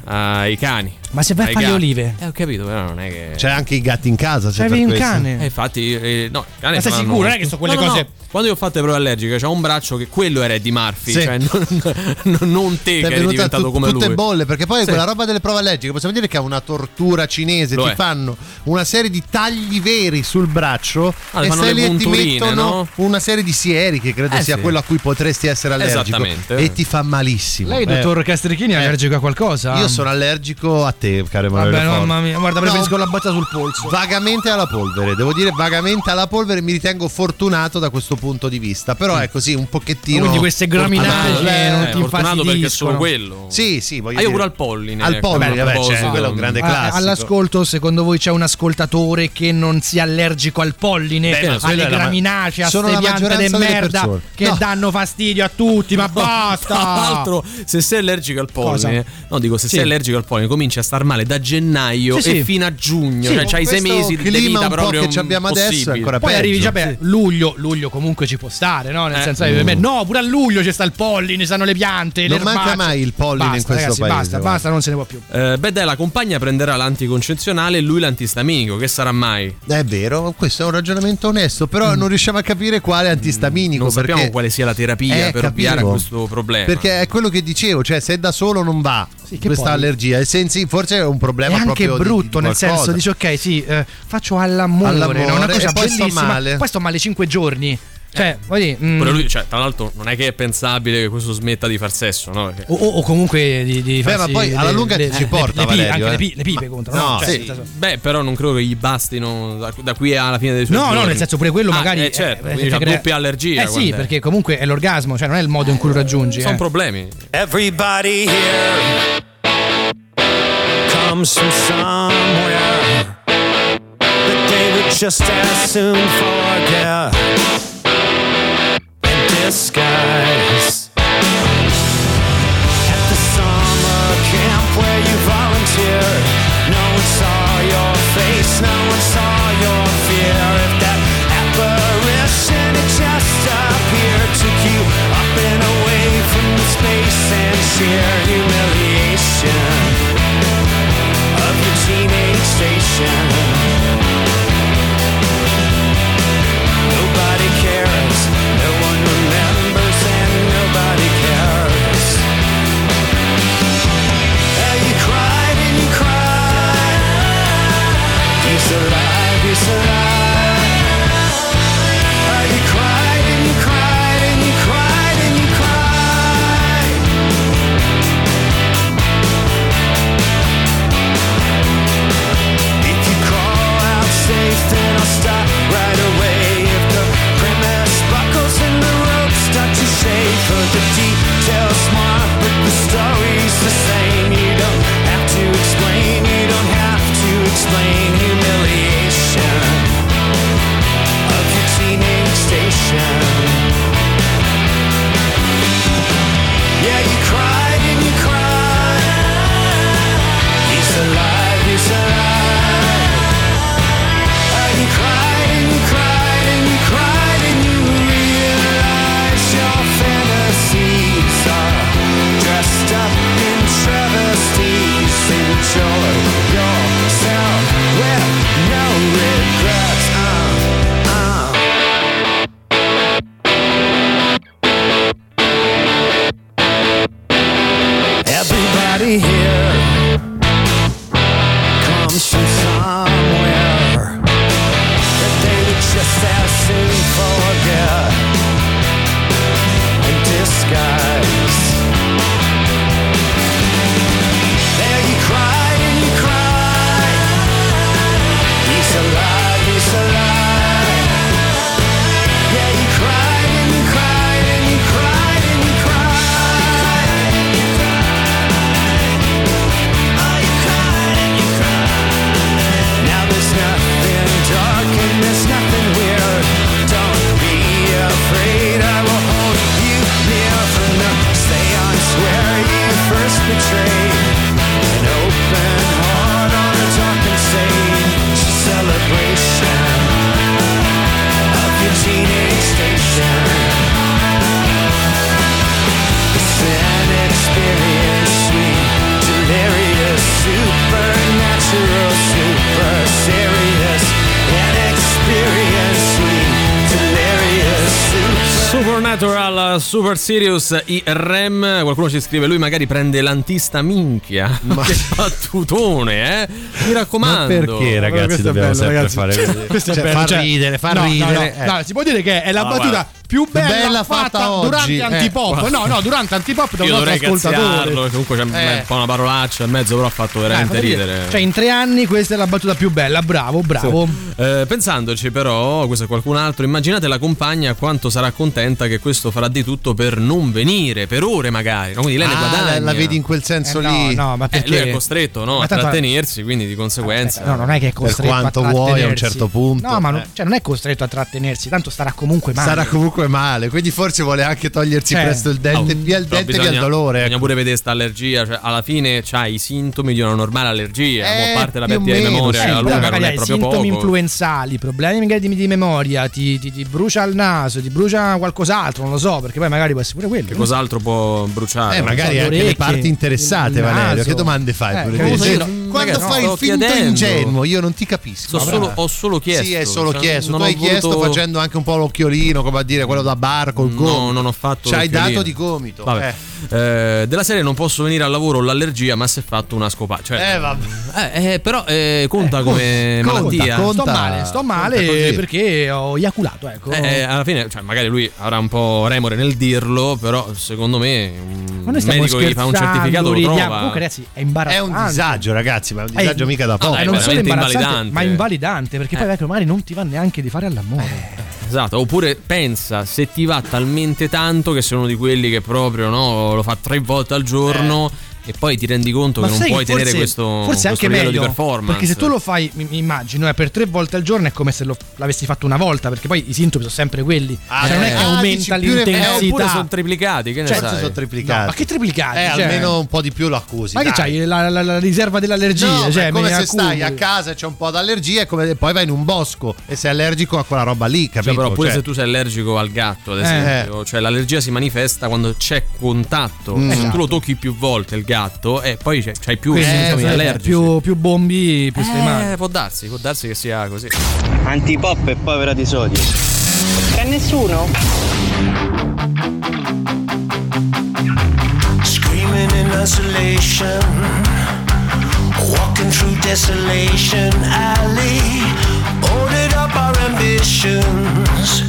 ai cani. Ma se vai a fare le olive? Eh, ho capito, però non è che c'è anche i gatti in casa c'è un cane? Eh, infatti, eh, no, i cani Ma sei sicuro? Non è che sono quelle No, no, no. cose- Quando io ho fatto le prove allergiche, c'è un braccio che quello era Eddie Murphy, Sì. cioè non, non te Ti che è eri diventato tut- come tutte lui. bolle perché poi Sì. quella roba delle prove allergiche possiamo dire che è una tortura cinese Lo ti è. fanno una serie di tagli veri sul braccio Ah, e stai lì e ti mettono no? una serie di sieri che credo Eh, sia quello a cui potresti essere allergico Esattamente. e ti fa malissimo Lei, Eh, dottor Castrichini, è eh. allergico a qualcosa? io sono allergico a te caro Emanuele Vabbè, Forte. mamma mia, guarda, No, preferisco la botta sul polso. Vagamente alla polvere, devo dire vagamente alla polvere, mi ritengo fortunato da questo punto di vista. Però è così un pochettino. Quindi queste graminacee Fortunato. non Eh, ti fortunato perché è solo infastidiscono. quello. Sì, sì, voglio Ah, io pure al polline. Al ecco, polline, vabbè, certo, quello è un grande Ah, classico. All'ascolto, secondo voi c'è un ascoltatore che non sia allergico al polline, Beh, alle graminacee, a sono ste la piante di merda persone. che No. danno fastidio a tutti, ma basta! Tra l'altro, se sei allergico al polline, no, dico se Sì. sei allergico al polline, cominci a star male da gennaio Sì, e sì. fino a giugno. Sì, cioè, c'hai sei mesi di vita un po' proprio che ci abbiamo adesso ancora Poi peggio. arrivi già beh, luglio, luglio comunque ci può stare, no? Nel Eh. senso, eh, beh, no, pure a luglio c'è sta il polline, stanno le piante, Non le manca mai il polline Basta, in questo ragazzi, paese, Basta, basta, non se ne può più. Eh, beh, dai, la compagna prenderà l'anticoncezionale e lui l'antistaminico. Che sarà mai? È vero, questo è un ragionamento onesto, però non riusciamo a capire quale antistaminico. Mm. Non sappiamo quale sia la terapia Eh, per ovviare a questo problema. Perché è quello che dicevo, cioè se da solo non va Sì, questa poi- allergia, e sensi, forse è un È problema anche proprio di- brutto, di nel senso, dici ok, sì, eh, faccio all'amore, All'amore, no? una cosa e poi sto bellissima. male. Poi sto male 5 giorni. Cioè, voglio dire, mm, lui, cioè, tra l'altro, non è che è pensabile che questo smetta di far sesso, no? Perché- o, o- comunque di, di Beh, farsi ma poi alla lunga le- ci le- porta, le pipe, Valerio, anche eh. le, pi- le pipe contano, no? No, Cioè, sì. Beh, però non credo che gli bastino da, da qui alla fine dei suoi No, giorni. no, nel senso pure quello Ah, magari eh, certo, eh, quindi ti c'ha crea- doppia allergia. Eh sì, è. perché comunque è l'orgasmo, cioè non è il modo in cui lo raggiungi. sono eh. problemi. Everybody here comes from somewhere that they would just as soon forget and disguise. At the summer camp where you volunteered, no one saw your face, no one saw your fear. If that apparition had just appeared, took you up and away from the space and sheer Super Serious, i REM. Qualcuno ci scrive: lui magari prende l'antista minchia. Ma che battutone, eh? Mi raccomando. Ma perché, ragazzi, questo è dobbiamo bello, sempre ragazzi. fare così? Questo è Cioè, bello, fa cioè- ridere, fa no, no, ridere. no, eh. no, si può dire che è la No, battuta guarda. più bella, Bella fatta, fatta oggi, durante eh. Antipop. No, no, durante Antipop da un dovrei ascoltatore. Comunque c'è Eh. un po' una parolaccia in mezzo, però ha fatto veramente Eh, ridere. Cioè, in tre anni questa è la battuta più bella. Bravo, bravo. Eh, pensandoci però, questo è qualcun altro, immaginate la compagna quanto sarà contenta che questo farà di tutto per non venire, per ore magari, no? quindi lei ne Ah, guadagna. la, vedi in quel senso Eh, no, lì. no, ma Eh, perché? lui è costretto no, Ma a trattenersi, quindi di conseguenza... Aspetta, no, non è che è costretto quanto a vuoi a un certo punto. No, ma non, Eh. cioè, non è costretto a trattenersi, tanto starà comunque male. Sarà comunque male, quindi forse vuole anche togliersi Cioè, presto il dente, via il dente via il bisogna- dolore. Bisogna ecco. pure vedere sta allergia, cioè alla fine c'hai i sintomi di una normale allergia, Eh, a parte la perdita di memoria, sì, la Eh, lunga non è proprio sintomi poco. influenzali, problemi magari di, di memoria, ti, ti- ti brucia il naso, ti brucia qualcos'altro, non lo so, perché poi magari può essere pure quello. Che cos'altro può bruciare? Eh, magari le anche le parti interessate, il Valerio. naso. Che domande fai? Eh, pure che te? so Cioè, io, quando ragazzi, fai il finto chiedendo. ingenuo, io non ti capisco. Ma solo- ho solo chiesto. Sì, è solo cioè, chiesto. Tu hai chiesto voluto- facendo anche un po' l'occhiolino, come a dire, quello da bar col gomito. No, non ho fatto C'hai l'occhiolino. dato di gomito. Vabbè. Eh. Eh, della serie non posso venire al lavoro, l'allergia, ma si è fatto una scopata. Cioè, Eh, vabbè. eh, eh, però eh, conta come conta, malattia. conta. sto male, sto male perché ho eiaculato, ecco. Eh, alla fine, cioè, magari lui avrà un po' remore nel dirlo, però secondo me un medico gli fa un certificato lo trova. Comunque, ragazzi, è È imbarazzante. un disagio, ragazzi, ma è un disagio Eh, mica da poco. è Eh, non solo veramente imbarazzante, invalidante. ma invalidante, perché poi ecco, magari non ti va neanche di fare all'amore. Esatto, oppure pensa se ti va talmente tanto che sei uno di quelli che proprio no, lo fa tre volte al giorno e poi ti rendi conto che non puoi che tenere forse, questo, forse questo anche livello meglio di performance. perché se tu lo fai mi, immagino eh, per tre volte al giorno è come se lo, l'avessi fatto una volta perché poi i sintomi sono sempre quelli Ah, cioè non è eh. che Ah, aumenta più ne- eh, Eh, l'intensità oppure sono triplicati, che ne Cioè, Forse sai? sono triplicati. No, ma che triplicati Eh, cioè, almeno un po' di più lo accusi. ma che dai. c'hai la, la- la riserva dell'allergia No, ma cioè, è come me se ne stai a casa e c'è un po' d'allergia e come- poi vai in un bosco e sei allergico a quella roba lì, capito? Cioè, però pure Cioè, se tu sei allergico al gatto, ad Eh. esempio, cioè l'allergia si manifesta quando c'è contatto. Mm. Se Esatto. tu lo tocchi più volte il gatto, e poi c'è- c'hai più eh, allergici. più, più bombi più Eh, può darsi, può darsi che sia così. Antipop e povera di sodio. C'è nessuno? Screaming in isolation, walking through desolation alley. Ordered up our ambitions,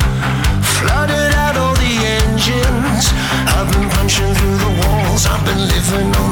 flooded out all the engines. I've been punching through the walls, I've been living on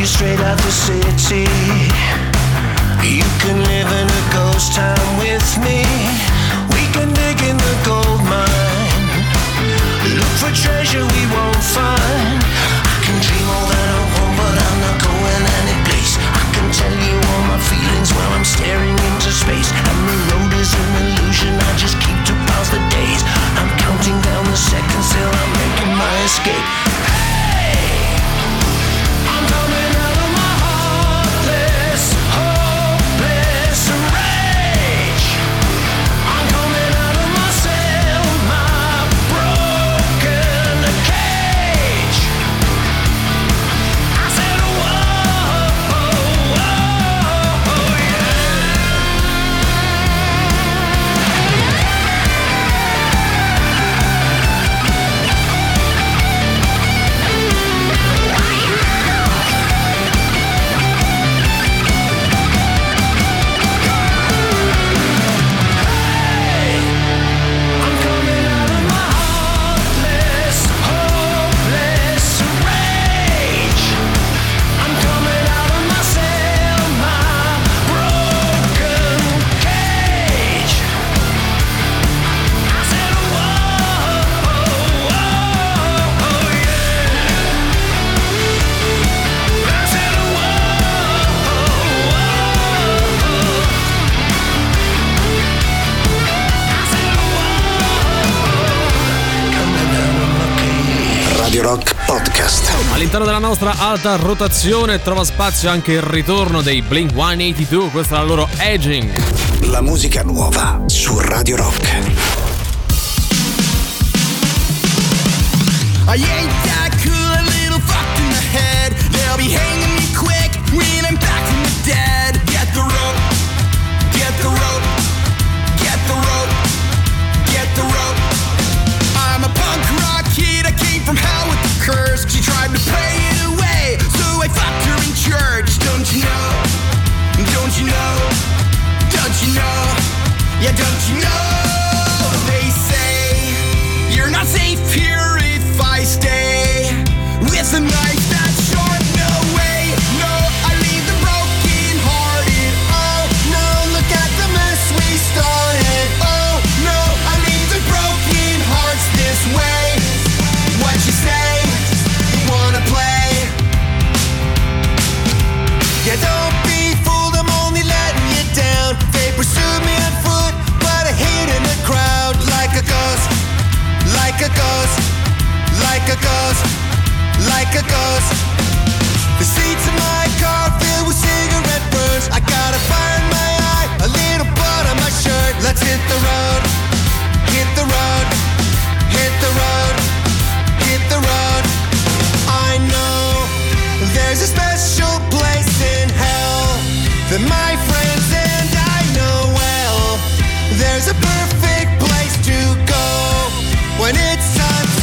You straight out the city. You can live in a ghost town with me. We can dig in the gold mine. Look for treasure we won't find. I can dream all that I want, but I'm not going any place. I can tell you all my feelings while I'm staring into space. And the road is an illusion. I just keep to pass the days. I'm counting down the seconds till I'm making my escape. All'interno della nostra alta rotazione trova spazio anche il ritorno dei Blink 182, questa è la loro Edging. La musica nuova su Radio Rock. I ain't that cool, a little fucked in the head. They'll be To pray it away, so I fucked her in church. Don't you know? Don't you know? Don't you know? Yeah, don't you know? They say you're not safe here if I stay like a ghost. The seats in my car filled with cigarette burns. I got a fire in my eye, a little blood on my shirt. Let's hit the road, hit the road, hit the road, hit the road. I know there's a special place in hell that my friends and I know well. There's a perfect place to go when it's time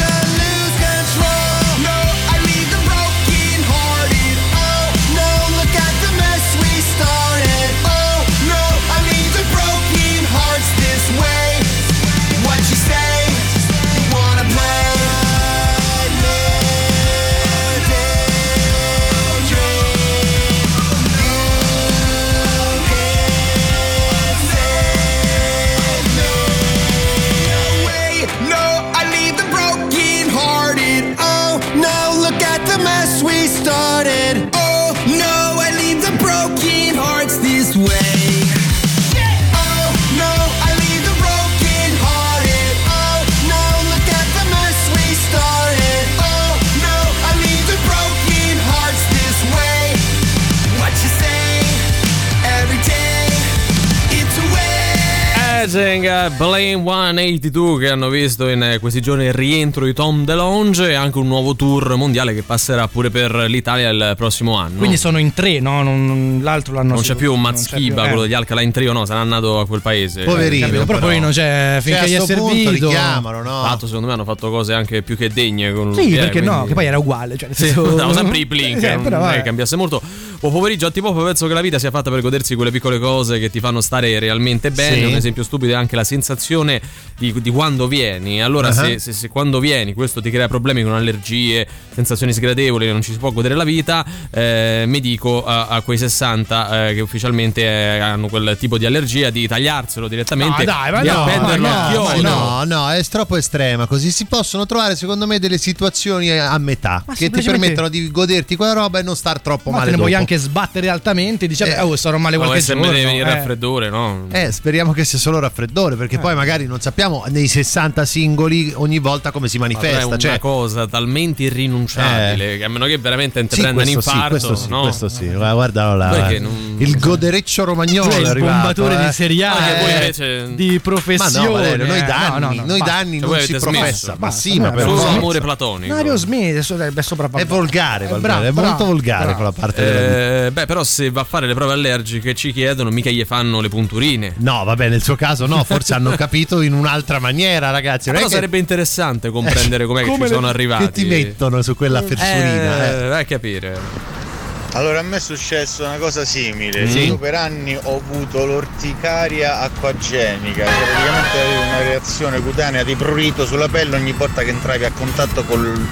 é Eh, Blame 182 che hanno visto in eh, questi giorni il rientro di Tom DeLonge e anche un nuovo tour mondiale che passerà pure per l'Italia il prossimo anno. Quindi sono in tre, no? Non- l'altro l'hanno non c'è più più, eh. quello degli Alcalá Trio, no, sarà nato a quel paese. Poverino, Capito, però però. poi non c'è finché Cioè, gli è servito. li chiamano, no? L'altro, secondo me hanno fatto cose anche più che degne con Sì, eh, perché no? quindi- Che poi era uguale. Cioè, nel Sì, senso- usavano sempre i blink, Eh, non però è che cambiasse molto. Buon pomeriggio a Tipo, penso che la vita sia fatta per godersi quelle piccole cose che ti fanno stare realmente bene. Sì. Un esempio stupido è anche la sensazione di, di quando vieni. Allora, Uh-huh. se, se- se quando vieni questo ti crea problemi con allergie, sensazioni sgradevoli, non ci si può godere la vita, eh, mi dico a, a quei 60 eh, che ufficialmente eh, hanno quel tipo di allergia di tagliarselo direttamente, No, dai, ma di no, appenderlo ma a no, chiodo. ma No, no, è troppo estrema. Così si possono trovare, secondo me, delle situazioni a metà Ma che ti permettono di goderti quella roba e non star troppo Ma te male. ne puoi anche sbattere altamente e dici, Eh. "Vabbè, oh, starò male No, qualche se giorno. mi deve venire eh. il raffreddore, no? Eh, speriamo che sia solo raffreddore, perché poi magari non sappiamo nei 60 singoli ogni volta come si Ma però è manifesta. una Cioè, cosa talmente irrinunciabile che a meno che veramente ti sì, questo sì, infarto, questo sì, no? questo sì. Guarda, guarda là, non- il godereccio romagnolo è il arrivato, bombatore eh. di Serie A, che voi eh, invece- di Ma no, professione. Valerio, noi eh. danni, No, no, no, noi danni Cioè, non si professa. Ma sì, ma per Solo amore platonico. Mario Smith adesso è sopravvalutato. È volgare, Eh, è molto volgare quella parte. Eh, beh, però se va a fare le prove allergiche ci chiedono, mica gli fanno le punturine. No, vabbè, nel suo caso no, forse hanno capito in un'altra maniera, ragazzi. Non Però che- sarebbe interessante comprendere com'è che come ci le- sono arrivati. Che ti mettono su quella fersurina. eh. Eh, vai a capire. Allora a me è successo una cosa simile, Sì? io per anni ho avuto l'orticaria acquagenica, cioè praticamente avevo una reazione cutanea di prurito sulla pelle ogni volta che entravi a contatto con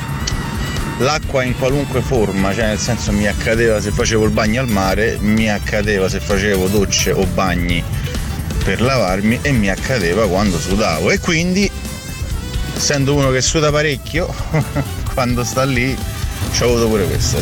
l'acqua in qualunque forma, cioè nel senso mi accadeva se facevo il bagno al mare, mi accadeva se facevo docce o bagni per lavarmi e mi accadeva quando sudavo e quindi essendo uno che suda parecchio quando sta lì ci ho avuto pure questo.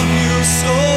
love you so.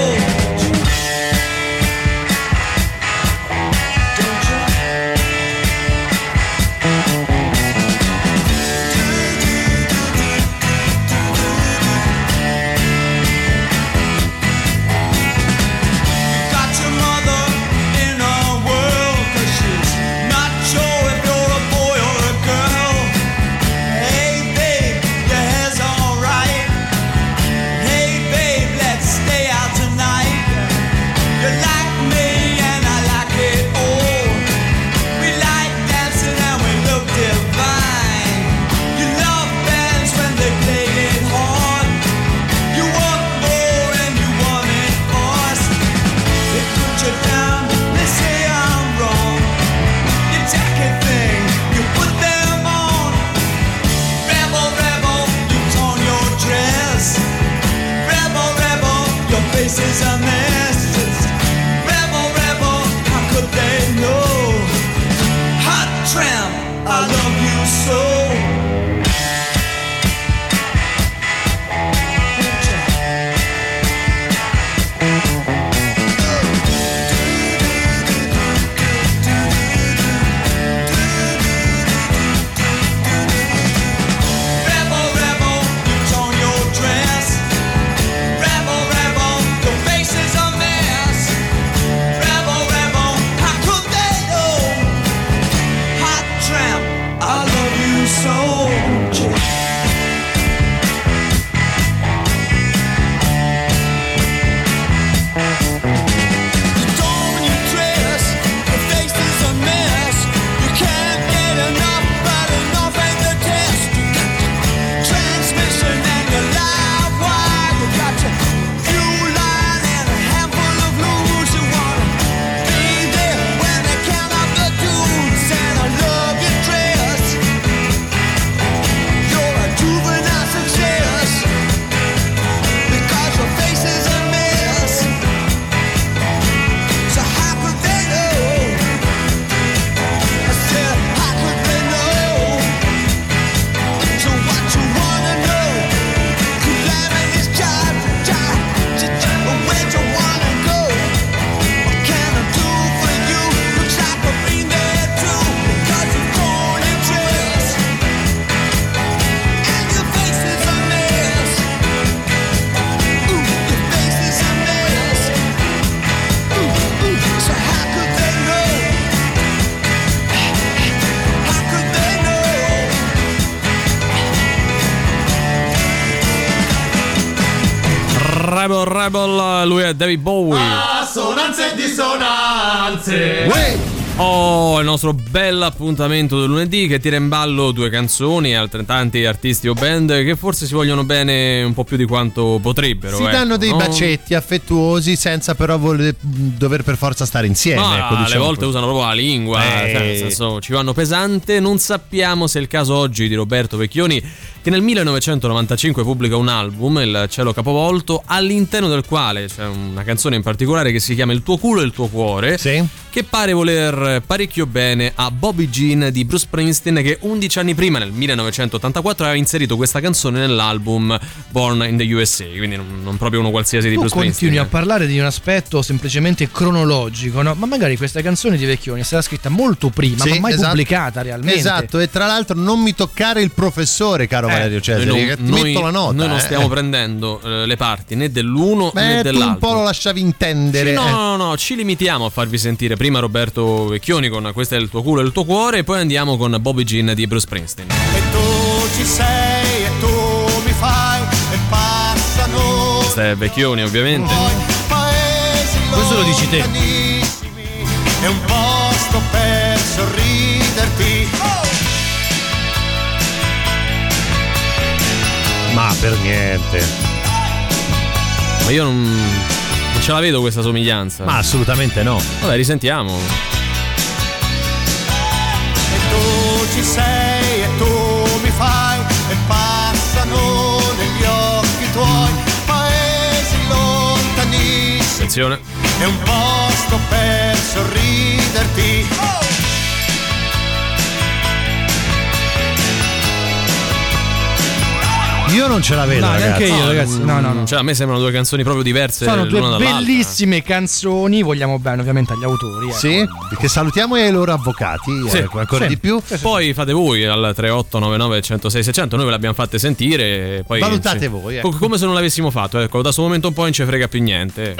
Rebel Rebel, lui è David Bowie. Assonanze e dissonanze. Oh, il nostro bel appuntamento del lunedì che tira in ballo due canzoni e altrettanti artisti o band che forse si vogliono bene un po' più di quanto potrebbero. Si ecco, danno dei no? bacetti affettuosi senza però voler- dover per forza stare insieme. No, ecco, alle diciamo volte così. usano proprio la lingua, Eh. cioè, nel senso, ci vanno pesante. Non sappiamo se è il caso oggi di Roberto Vecchioni, che nel 1995 pubblica un album, Il cielo capovolto, all'interno del quale c'è una canzone in particolare che si chiama Il tuo culo e il tuo cuore, che pare voler parecchio bene a Bobby Jean di Bruce Springsteen, che 11 anni prima, nel 1984, aveva inserito questa canzone nell'album Born in the USA, quindi non, non proprio uno qualsiasi di Tu Bruce continui Springsteen. a parlare di un aspetto semplicemente cronologico, no? Ma magari questa canzone di Vecchioni è stata scritta molto prima, Sì, ma mai esatto. pubblicata realmente. Esatto, e tra l'altro non mi toccare il professore, caro Valerio Cesari, Noi, che non, ti noi- metto la nota. noi non eh. stiamo prendendo eh, le parti né dell'uno Beh, né tu dell'altro. un po' lo lasciavi intendere. Sì, no, eh. no, no, ci limitiamo a farvi sentire prima Roberto Vecchioni con Questo è il tuo culo e il tuo cuore e poi andiamo con Bobby Jean di Bruce Springsteen. E tu ci sei e tu mi fai e passano Questo è Vecchioni ovviamente. Questo lo dici te. È un posto per sorriderti Ma per niente. Ma io non ce la vedo questa somiglianza. Ma assolutamente no. Vabbè, risentiamo. E tu ci sei e tu mi fai e passano negli occhi tuoi paesi lontanissimi Attenzione. È un posto per sorriderti Io non ce la vedo, No, ragazzi. neanche io, ragazzi. No, no, no. Cioè, a me sembrano due canzoni proprio diverse Sono due bellissime canzoni, vogliamo bene ovviamente agli autori. ecco. Sì, perché salutiamo i loro avvocati, Sì, ecco, ancora sì. di più. Poi fate voi al 3899 106 600, noi ve l'abbiamo fatte sentire. Poi Valutate sì. voi, ecco. Co- Come se non l'avessimo fatto, ecco, da questo momento in poi non ci frega più niente.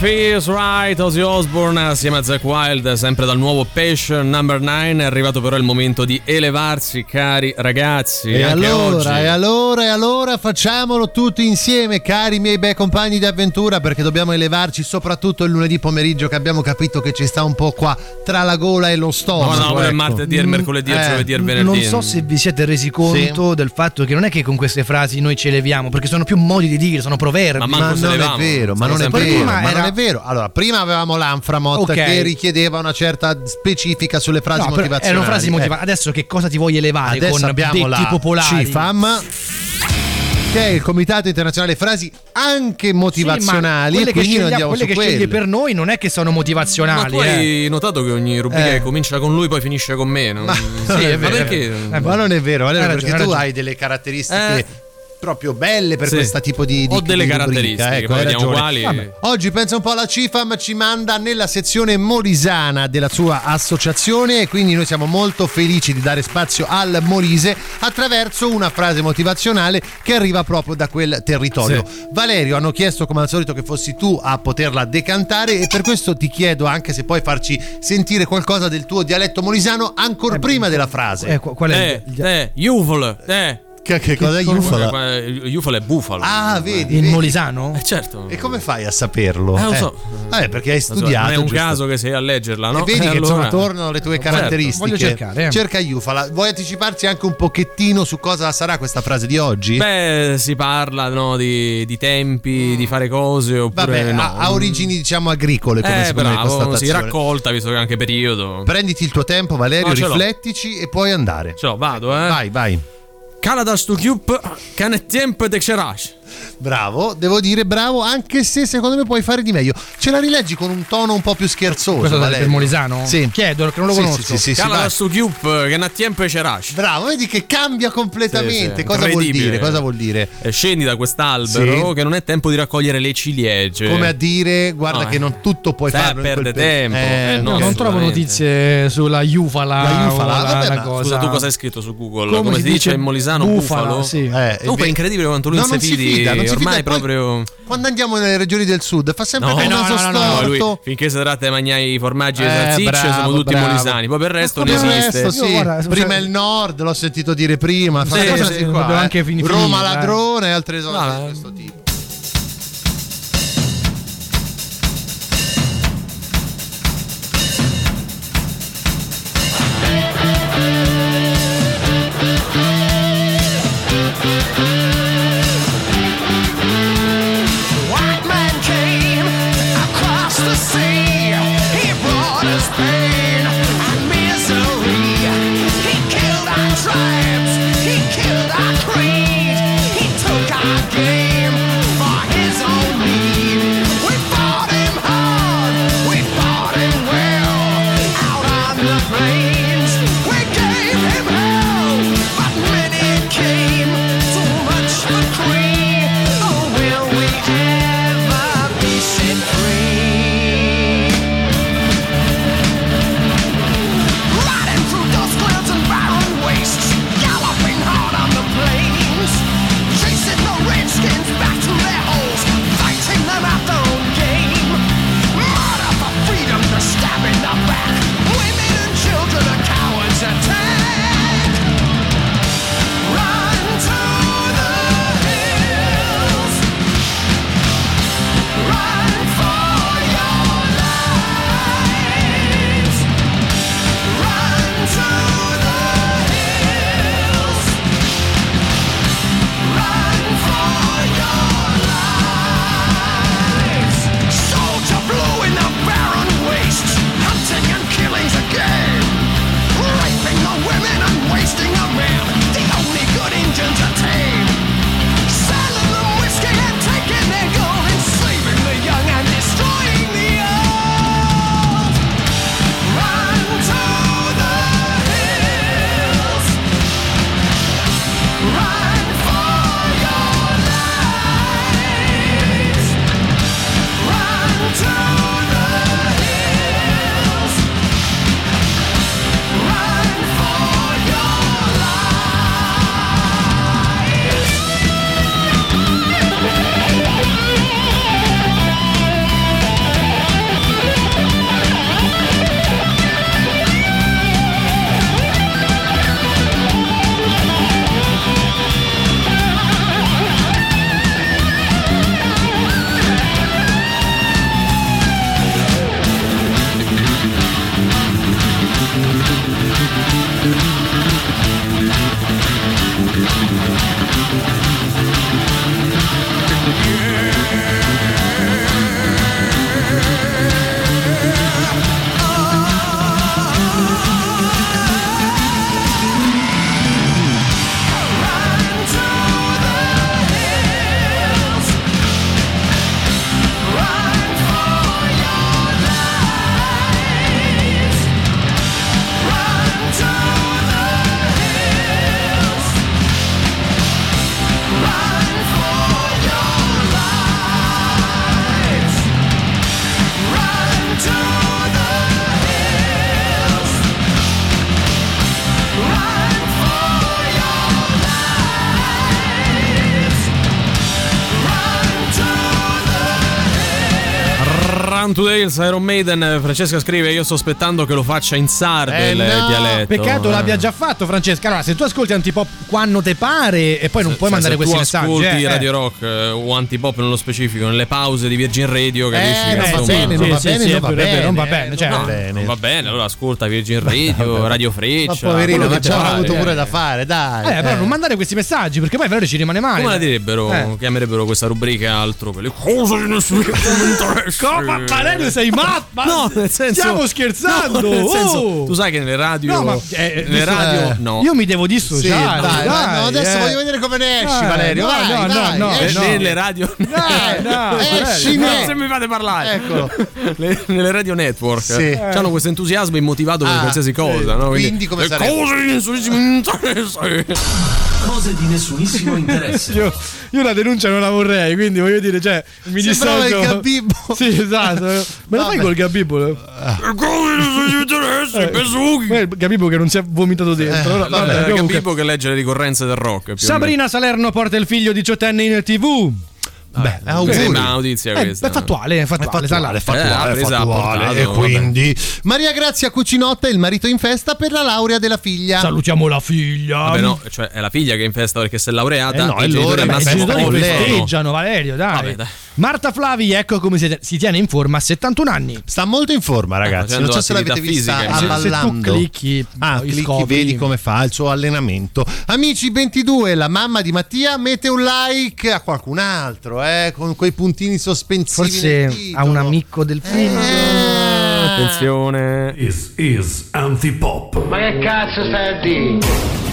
Feels Right, Ozzy Osbourne assieme a Zack Wild, sempre dal nuovo Passion Number 9. È arrivato però il momento di elevarsi, cari ragazzi. E allora, oggi. e allora, e allora facciamolo tutti insieme, cari miei bei compagni di avventura, perché dobbiamo elevarci soprattutto il lunedì pomeriggio che abbiamo capito che ci sta un po' qua tra la gola e lo No, stomaco. no, è ecco. martedì, il mercoledì, il Eh, giovedì e il venerdì. Non so se vi siete resi conto del fatto che non è che con queste frasi noi ci eleviamo, perché sono più modi di dire, sono proverbi. Ma Ma non è vero, ma non è vero, ma non era- è vero. Allora, prima avevamo l'Anframot Ok. che richiedeva una certa specifica sulle frasi No, motivazionali. erano frasi Eh, motivazionali. Adesso che cosa ti vuoi elevare Adesso con abbiamo detti la popolari? CIFAM che è il Comitato Internazionale Frasi anche Sì, ma motivazionali quelle e che, quindi noi scegli, andiamo quelle che scegli quelle. per noi non è che sono Ma motivazionali. tu eh. hai notato che ogni rubrica Eh. comincia con lui, poi finisce con me? Non... Ma, sì, non è ma vero. perché? Eh, Ma non è vero, Valerio, Hai perché ragione, tu ragione. hai delle caratteristiche Eh. Proprio belle per Sì. questo tipo di, di Ho delle di rubrica, caratteristiche, ecco, poi hai vediamo quali. Vabbè. Oggi pensa un po' alla CIFAM ci manda nella sezione molisana della sua associazione e quindi noi siamo molto felici di dare spazio al Molise attraverso una frase motivazionale che arriva proprio da quel territorio. Valerio, hanno chiesto come al solito che fossi tu a poterla decantare e per questo ti chiedo anche se puoi farci sentire qualcosa del tuo dialetto molisano ancora prima della frase. Eh, qu- qual è Eh, il- eh, Ufol, eh. Che, che cosa è Ufala? Eh, Ufolo è bufalo. Ah, vedi. il vedi. molisano? Eh, certo. E come fai a saperlo? Eh, lo so. Vabbè, perché hai studiato. Non è un giusto? caso che sei a leggerla, no? E vedi Eh, che insomma allora- tornano le tue Certo, caratteristiche. voglio cercare, eh. Cerca Yufala. Vuoi anticiparci anche un pochettino su cosa sarà questa frase di oggi? Beh, si parla no, di, di tempi, di fare cose oppure Vabbè, no. ha, origini diciamo agricole come eh, bravo, si raccolta visto che è anche periodo. Prenditi il tuo tempo, Valerio, No, riflettici e puoi andare. L'ho, vado, eh. Vai, vai. Cala sto chiup, che ne tempo de xerash. Bravo, devo dire bravo, anche se secondo me puoi fare di meglio. Ce la rileggi con un tono un po' più scherzoso. Questo è Valerio. del molisano? Sì. Chiedo, che non lo Sì, conosco. sì, sì, sì, Cala sto chiup, che ne tempo de xerash. Bravo, vedi che cambia completamente. Sì, sì, Cosa vuol dire? Cosa vuol dire? E scendi da quest'albero Sì. che non è tempo di raccogliere le ciliegie. Come a dire, guarda No, che eh. non tutto puoi Eh, in perde tempo. Eh, Eh, No, no, non trovo notizie sulla Yufala. La Yufala, o la, vabbè, la ma cosa. Scusa, tu cosa hai scritto su Google? Come Come, si si dice in molisano? Bufalo? sì. Eh, Comunque è incredibile quanto lui si fidi. Fida, non si Ormai fida, proprio. Quando andiamo nelle regioni del sud fa sempre No, quel no, no, no, lui, finché si tratta di mangiare i formaggi e Eh, salsicce, siamo tutti bravo. molisani. Poi per il resto non esiste. resto, sì. Io, guarda, prima se- il nord, l'ho sentito dire prima. Sì, sì, sì, qua, eh. Roma eh. ladrone e altre cose No, di questo tipo. Run to Dales, Iron Maiden. Francesca scrive: Io sto aspettando che lo faccia in sarde Eh, il no. dialetto. Peccato Eh. l'abbia già fatto, Francesca. Allora, se tu ascolti antipop quando te pare e poi non Se- puoi se- mandare se questi tu messaggi. ascolti eh, eh. Radio Rock eh, o Antipop nello specifico nelle pause di Virgin Radio, capisci? Eh, che non va bene, non va bene, non va bene, non va eh, bene. non cioè, va No, bene. non va bene, allora ascolta Virgin Radio, Radio Ma Freccia. poverino, quello ma c'ha pare. avuto pure Eh. da fare, dai. Eh, però non mandare questi messaggi perché poi Valerio ci rimane male. Come la direbbero? Eh. Chiamerebbero questa rubrica altro per le cose di nessuno. Come? Valerio sei matto? Ma No, nel senso. Stiamo scherzando. No, nel senso, oh! tu sai che nelle radio. No, ma eh, nelle visto- radio. eh, No. Io mi devo Sì, dissociare. dai, dai, dai, no, adesso eh. voglio vedere come ne esci, Eh, Valerio. no, vai, no, no, vai, no, esci. no. Nelle radio. Dai, dai, esci, ne- Se mi fate parlare. Eccolo. Le- nelle radio network Sì. hanno questo entusiasmo immotivato per Ah, qualsiasi cosa. sì. no? Quindi come le sarebbe? cose di nessunissimo interesse. Cose di nessunissimo interesse. Io, la denuncia non la vorrei, quindi voglio dire, cioè, mi Sembrava dissocio. il Gabibbo. Sì, esatto. Me lo fai Vabbè. col Gabibbo? Eh, Pesughi. Poi il Gabibbo che non si è vomitato dentro. Allora, Vabbè, vabbè, comunque. Gabibbo che legge le ricorrenze del rock. Sabrina Salerno porta il figlio diciottenne in tv. Beh, auguri. sembra una notizia Eh, questa. è fattuale, è fattuale, là. Fattuale, fattuale, Eh, presa a fattuale. portato, E vabbè. quindi Maria Grazia Cucinotta e il marito in festa per la laurea della figlia. Salutiamo la figlia. Vabbè, no, cioè è la figlia che è in festa perché si è laureata. Eh no, e è loro, I genitori festeggiano, Valerio, dai. Vabbè, dai. Marta Flavi, ecco come si, si tiene in forma a 71 anni. Sta molto in forma, ragazzi. facendo Non so se l'avete attività vista fisica, Se, clicchi, Ah, clicchi, scopri. vedi come fa il suo allenamento. Amici 22, la mamma di Mattia mette un like a qualcun altro, eh, con quei puntini sospensivi. Forse ha un amico del figlio. Eh. Attenzione. This is Antipop. Ma che cazzo stai a dire?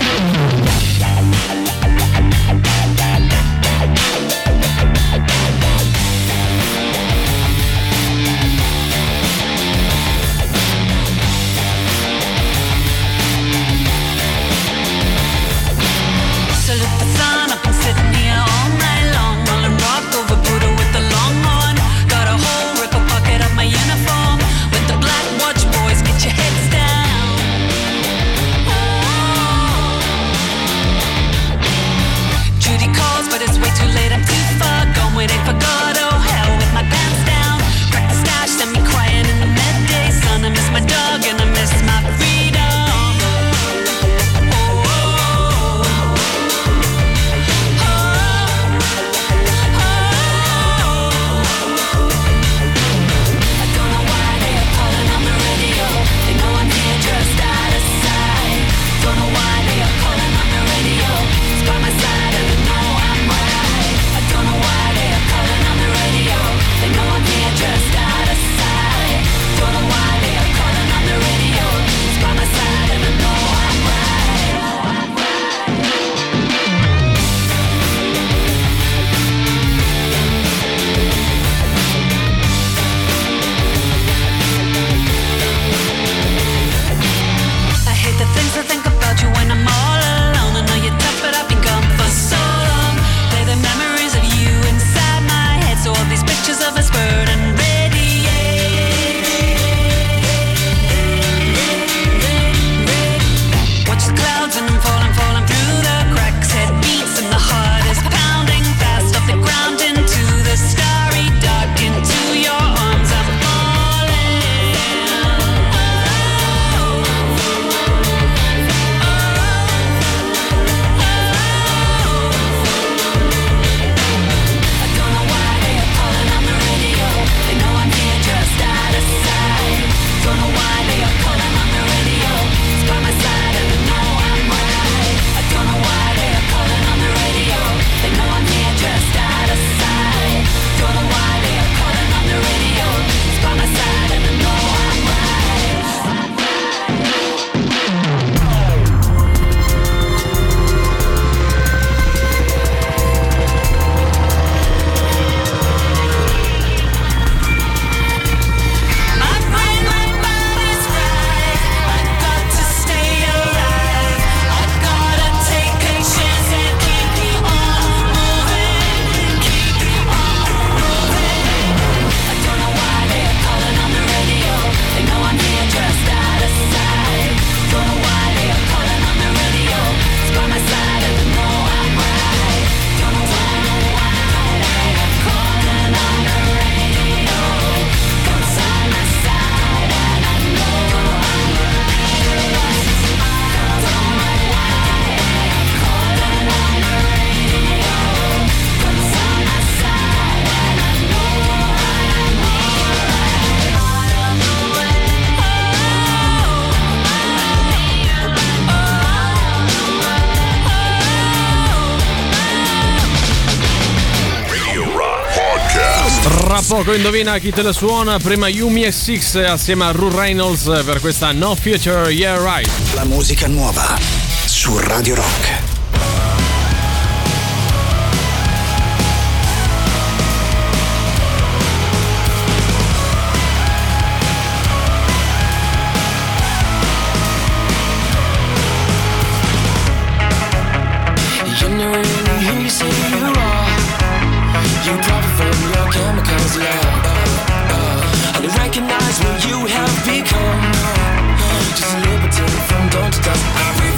Poco indovina chi te la suona. Prima Yumi e Six assieme a Ru Reynolds per questa No Future Yeah Right. La musica nuova su Radio Rock. Recognize what you have become. Just a liberty from dawn to dusk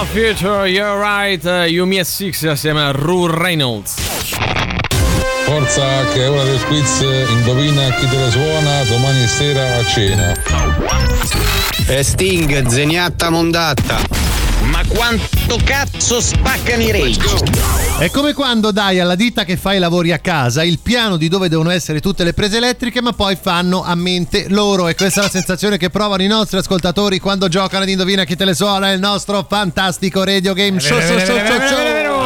No Future You're Right. eh, Yumi e Six assieme a Ru Reynolds. Forza che è ora del quiz, indovina chi te la suona domani sera a cena. E Sting, zeniatta mondatta. Ma quanto cazzo spaccano i rage? È come quando dai alla ditta che fa i lavori a casa il piano di dove devono essere tutte le prese elettriche, ma poi fanno a mente loro. E questa è la sensazione che provano i nostri ascoltatori quando giocano ad Indovina chi te le suona, il nostro fantastico radio game show.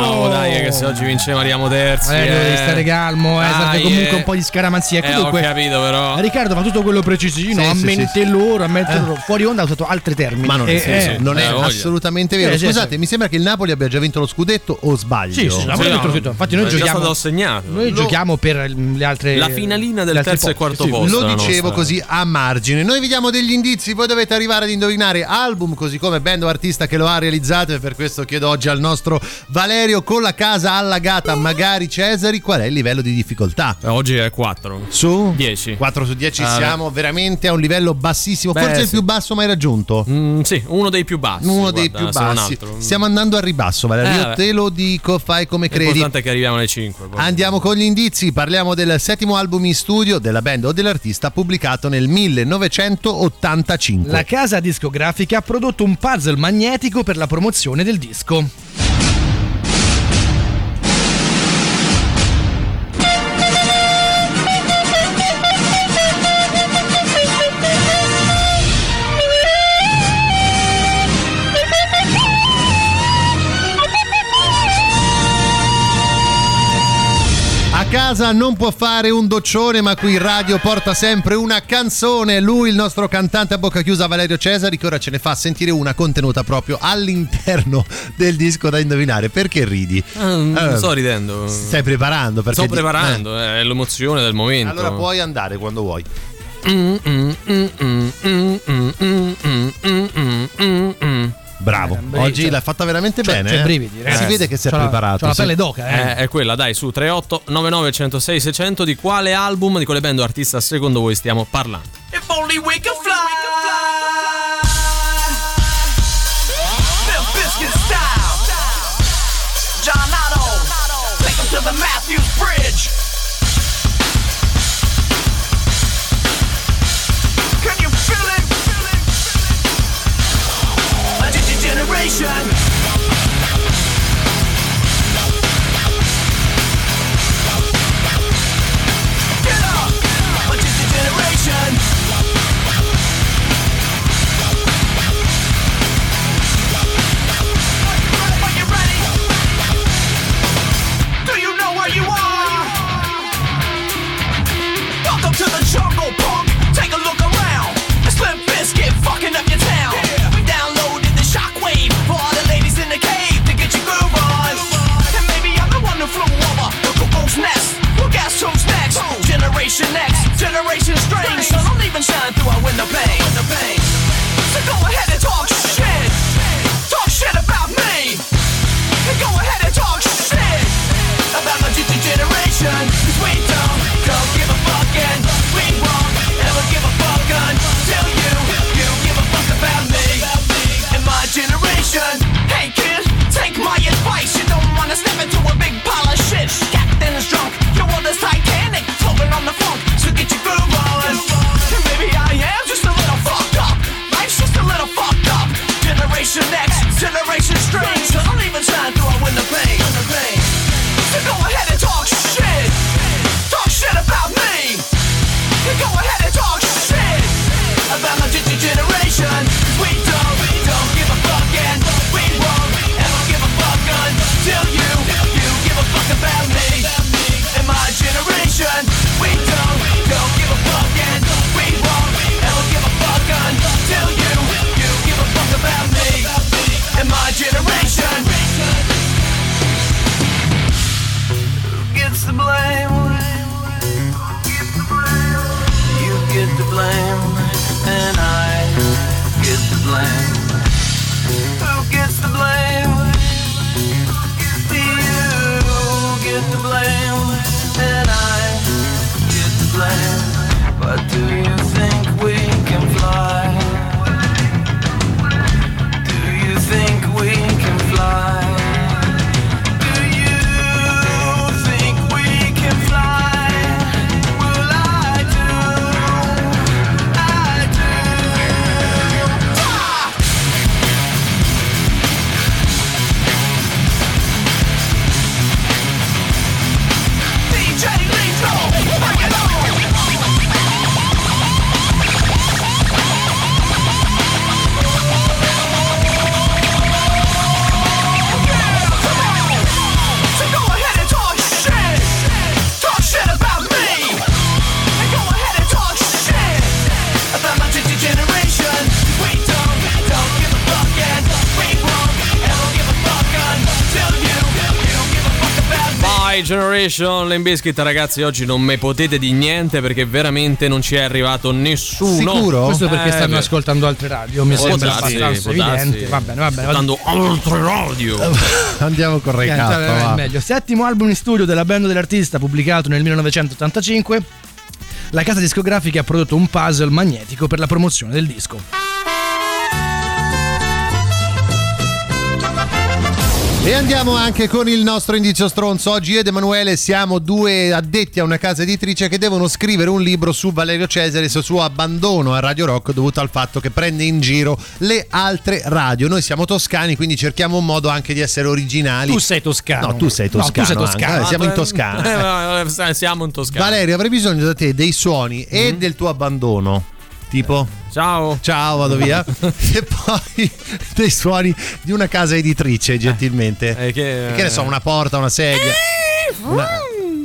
Show. No, dai, che se oggi vinceva arriviamo terzi. Eh, eh. devi stare calmo, eh, serve comunque eh. un po' di scaramanzia. Eh, ho Comunque, capito però. Riccardo fa tutto quello precisino, Sì, a sì, mente sì, loro, a mente loro. Fuori onda ha usato altri termini. Ma non è, Eh, sì, eh, non è eh, assolutamente vero. Eh, Scusate, sì. mi sembra che il Napoli abbia già vinto lo scudetto o sbaglio? Sì, sì, Napoli ha vinto lo scudetto. Infatti noi giochiamo- stato assegnato. Noi giochiamo per le altre. La finalina del terzo e quarto posto. Lo dicevo così a margine. Noi vi diamo degli indizi, voi dovete arrivare ad indovinare album, così come band o artista che lo ha realizzato. E per questo chiedo oggi al nostro Valerio con la casa allagata, magari Cesari, qual è il livello di difficoltà? Eh, Oggi è 4. Su 10. 4 su 10 Ah, siamo veramente a un livello bassissimo, Beh, forse il sì. più basso mai raggiunto. Mm, sì, uno dei più bassi. Uno dei guarda, più se non bassi. altro. Stiamo andando a ribasso, Valerio. Eh, Io beh. te lo dico, fai come credi. L'importante è che arriviamo alle 5. poi. Andiamo con gli indizi, parliamo del settimo album in studio della band o dell'artista pubblicato nel 1985. La casa discografica ha prodotto un puzzle magnetico per la promozione del disco. Casa non può fare un doccione, ma qui in radio porta sempre una canzone. Lui, il nostro cantante a bocca chiusa, Valerio Cesari, che ora ce ne fa sentire una contenuta proprio all'interno del disco da indovinare. Perché ridi? Ah, non Eh, sto ridendo. Stai preparando? Perché Sto preparando, è l'emozione del eh. momento. Allora puoi andare quando vuoi. mm, mm, mm, Bravo, oggi l'hai fatta veramente C'è- bene. c'è eh? brividi, ragazzi. Si vede che C'ho la- preparato. c'ho la sì. pelle d'oca, eh. Eh, è quella, dai, su 38 99 106 600 di quale album, di quale band o artista secondo voi stiamo parlando? If only we could fly. Limp Bizkit style. John Otto. Take to the Matthews Bridge. nation Generation Limp Bizkit ragazzi oggi non me potete di niente perché veramente non ci è arrivato nessuno Questo perché Eh, stanno beh. ascoltando altre radio, mi sembra darsi, abbastanza evidente. Va bene, va bene. Ascoltando altre radio Andiamo con è meglio. Settimo album in studio della band dell'artista pubblicato nel 1985. La casa discografica ha prodotto un puzzle magnetico per la promozione del disco. E andiamo anche con il nostro indizio stronzo. Oggi io ed Emanuele siamo due addetti a una casa editrice che devono scrivere un libro su Valerio Cesare e sul suo abbandono a Radio Rock dovuto al fatto che prende in giro le altre radio. Noi siamo toscani, quindi cerchiamo un modo anche di essere originali. Tu sei toscano. No, tu sei No, tu toscano. sei toscano. Eh, siamo in Toscana. Eh, eh, siamo in Toscana Valerio, avrei bisogno da te dei suoni e Mm. del tuo abbandono. Tipo, ciao, ciao, vado via. e poi dei suoni di una casa editrice, gentilmente. Eh, che, Che ne so, una porta, una sedia, una,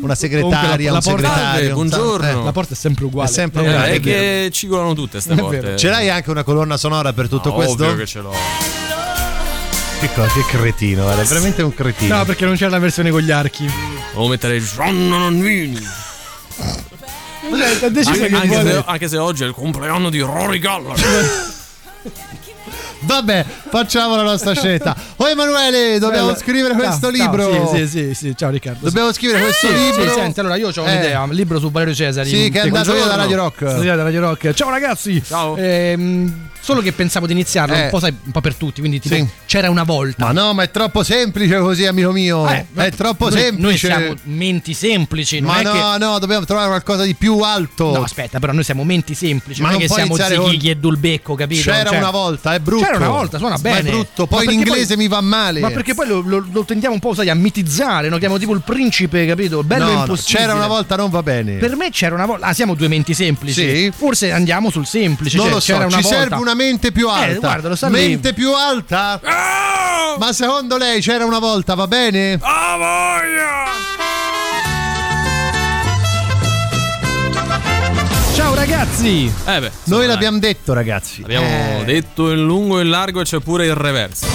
una segretaria, la- la un porta- segretario. Buongiorno. Eh, La porta è sempre uguale. È sempre Eh, uguale, è che cigolano tutte ste È volte vero. Ce l'hai anche una colonna sonora per tutto Ah, questo? ovvio che ce l'ho Che, cosa, che cretino, guarda, è veramente un cretino. No, perché non c'è la versione con gli archi. devo mettere Gianna Nannini Anche, che anche se, anche se oggi è il compleanno di Rory Gallagher. Vabbè, facciamo la nostra scelta. Oh Emanuele, dobbiamo Bella. scrivere Ciao, questo ciao, libro. Sì, sì, sì, sì, ciao Riccardo. Dobbiamo scrivere questo Sì, libro. Sì, senti, allora io ho Eh. un'idea, un libro su Valerio Cesari. Sì, che è andato via da. Radio Rock. Sono via da Radio Rock. Ciao ragazzi. Ciao. Ehm, solo che pensavo di iniziarlo Eh. un po', sai, un po' per tutti, quindi tipo Sì. c'era una volta. Ma no, ma è troppo semplice così, amico mio. Eh, è troppo noi, semplice. Noi siamo menti semplici, non ma è no, che no, dobbiamo trovare qualcosa di più alto. No, aspetta, però noi siamo menti semplici, Ma non è non che puoi siamo iniziare con- zichighi e dulbecco, capito? C'era Cioè, una volta, è brutto. C'era una volta, suona Ma bene. è brutto, Ma poi in perché inglese mi va male. Ma perché poi lo, lo- lo tendiamo un po', sai, a mitizzare, no? Chiamo tipo il principe, capito? Bello No, no, impossibile. c'era una volta, non va bene. Per me c'era una volta. Ah, siamo due menti semplici. Sì. Forse andiamo sul semplice. non cioè, lo so, c'era ci una volta. serve una mente più alta. Eh, guarda, lo sa mente più alta? Ma secondo lei c'era una volta, va bene? Ah, voglia! Ciao ragazzi! Eh beh, Noi dai. l'abbiamo detto, ragazzi. Abbiamo Eh. detto in lungo e in largo e c'è pure il reverso.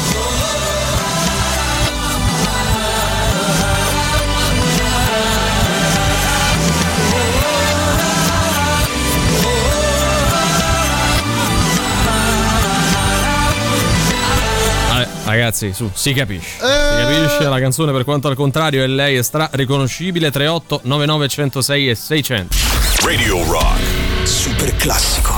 Ragazzi, su, si capisce. Si capisce la canzone per quanto al contrario è lei è stra riconoscibile 38 99 106 e 600. Radio Rock. Super classico.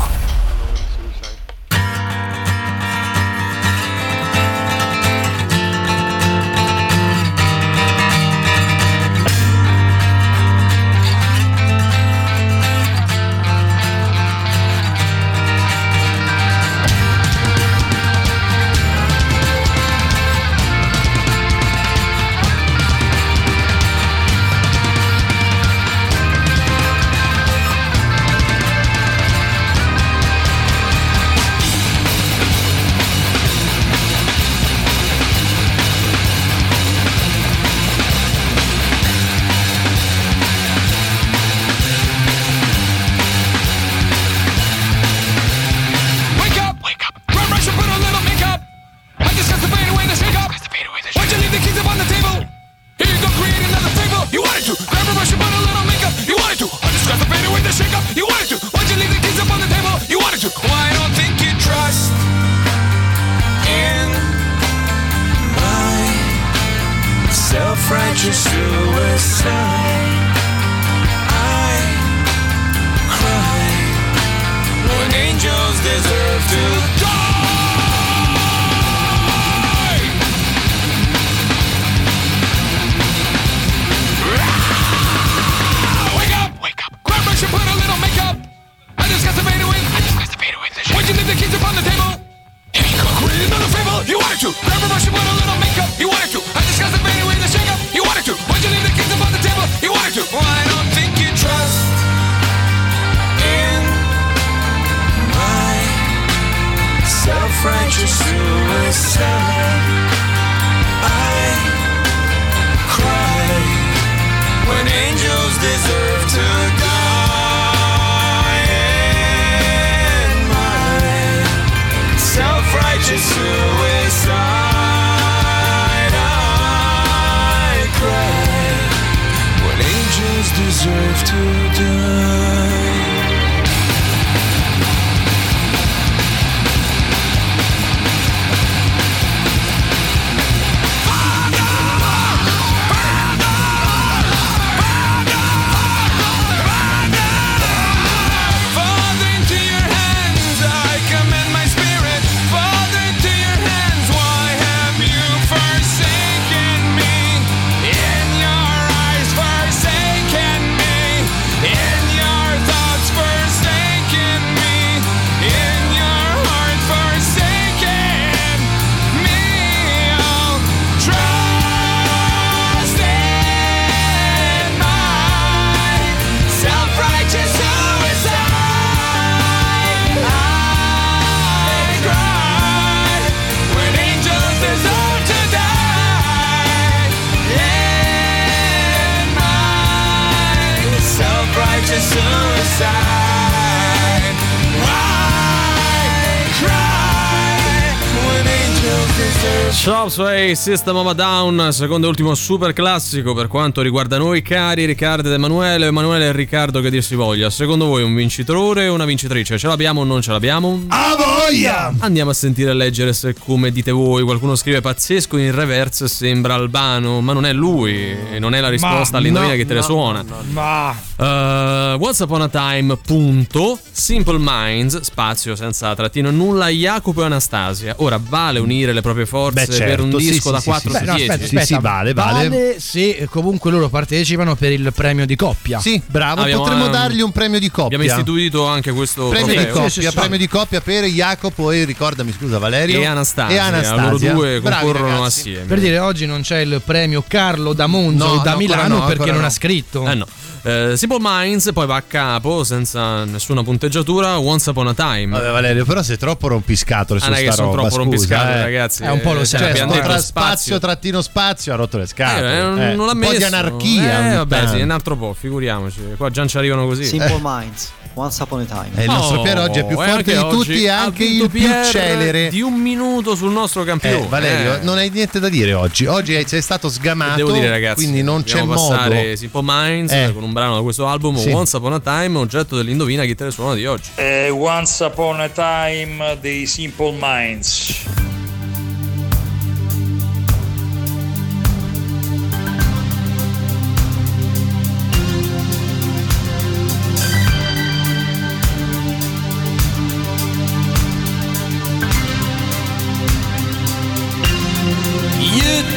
Shopsway System of a Down, secondo e ultimo super classico per quanto riguarda noi cari Riccardo ed Emanuele. Emanuele e Riccardo che dir si voglia. Secondo voi un vincitore o una vincitrice? Ce l'abbiamo o non ce l'abbiamo? A voglia! Andiamo a sentire e leggere se come dite voi. Qualcuno scrive pazzesco in reverse sembra Albano, ma non è lui e non è la risposta Ma all'indovina no, che te no, suona. Ma Uh, Once Upon a Time, punto. Simple Minds, spazio senza trattino nulla. Jacopo e Anastasia. Ora vale unire le proprie forze Beh, certo, per un sì, disco sì, da sì, 4 sì, su no, 10. aspetta, Sì, aspetta, sì, vale, vale. se comunque loro partecipano per il premio di coppia. Sì, bravo, Abbiamo, potremmo ehm, dargli un premio di coppia. Abbiamo istituito anche questo Premio di coppia, Sì, sì, sì. premio di coppia per Jacopo e ricordami scusa Valerio E Anastasia. E Anastasia. Loro due Bravi, concorrono ragazzi. assieme. Per dire, oggi non c'è il premio Carlo da Monza No, o da no, Milano no, perché non no. ha scritto. Eh no. Eh, Simple Minds poi va a capo senza nessuna punteggiatura. Once Upon a Time. Vabbè Valerio, però sei troppo rompiscatole su Ah, è sta che sono roba, troppo scusa, rompiscatole, eh. ragazzi. Eh, un po' lo Eh, sai. Cioè, abbiamo detto tra spazio, trattino spazio ha rotto le Eh, scatole. eh, non, Eh, non l'ha un messo. po' di anarchia. Eh, vabbè, tanto. sì, un altro po', figuriamoci. Qua già ci arrivano così. Simple Minds, Once Upon a Time. Eh, il nostro Oh, Piero oggi è più e forte anche di tutti e anche il più Pierre celere. Di un minuto sul nostro campione. Eh, Valerio, Eh. non hai niente da dire oggi. Oggi sei stato sgamato. Devo dire, ragazzi, quindi non c'è modo. passare Simple Minds Eh. con un brano da questo album, Sì. Once Upon a Time, oggetto dell'indovina chi te suona di oggi. Eh, Once Upon a Time dei Simple Minds.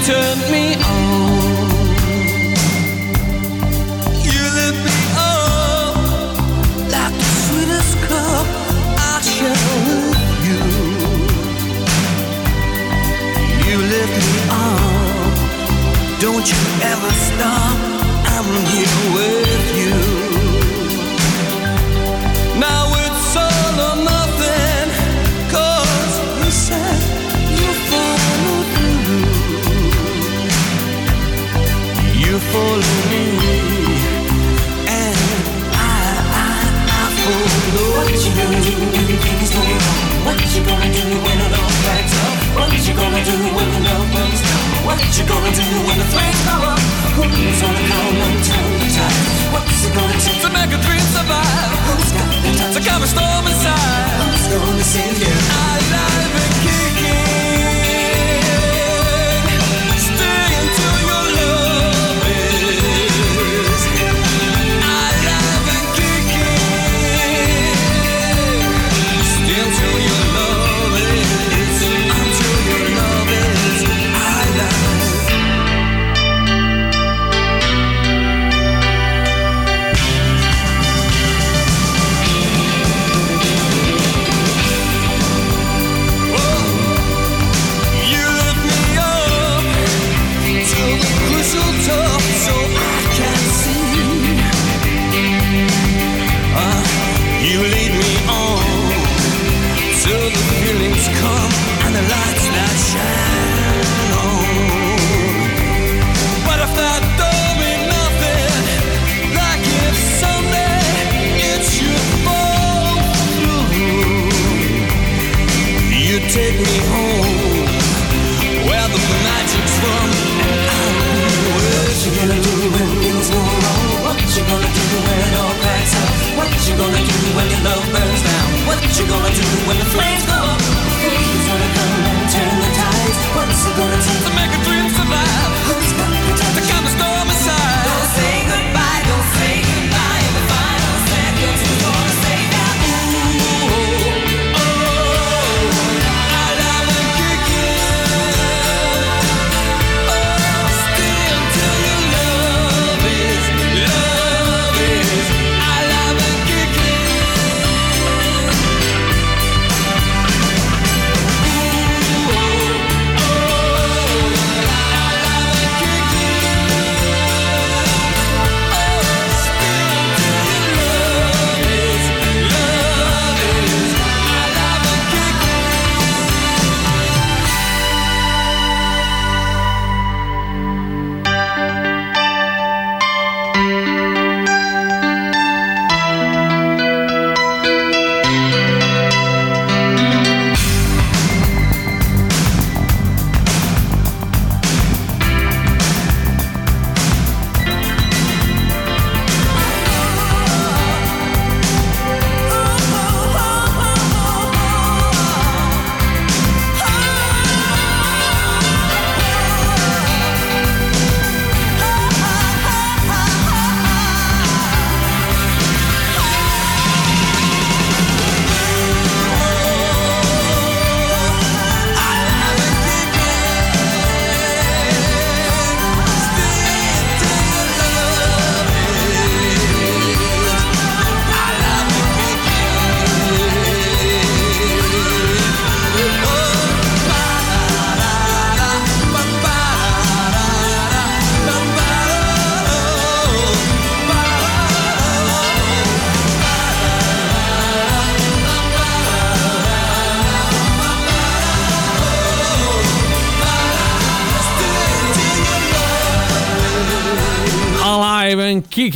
Turned me on.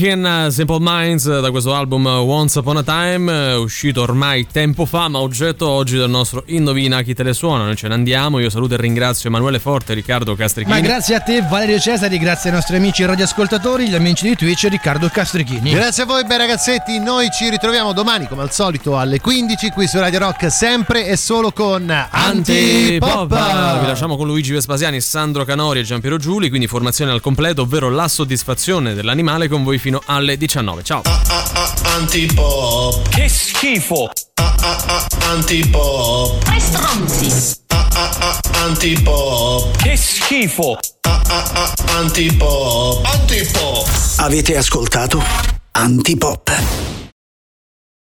Kickin' Simple Minds da questo album Once Upon a Time, uscito ormai tempo fa, ma oggetto oggi del nostro Indovina chi te le suona. Noi ce ne andiamo. Io saluto e ringrazio Emanuele Forte Riccardo Castrichini. Ma grazie a te Valerio Cesari, grazie ai nostri amici radioascoltatori, gli amici di Twitch e Riccardo Castrichini. Grazie a voi bei ragazzetti, noi ci ritroviamo domani come al solito alle 15 qui su Radio Rock sempre e solo con! Antipop. Vi lasciamo con Luigi Vespasiani, Sandro Canori e Giampiero Giuli, quindi formazione al completo, ovvero la soddisfazione dell'animale con voi fino alle 19. Ciao! Antipop. Che schifo! Antipop. Tre stronzi. Antipop. Che schifo! Antipop. Antipop. Avete ascoltato Antipop.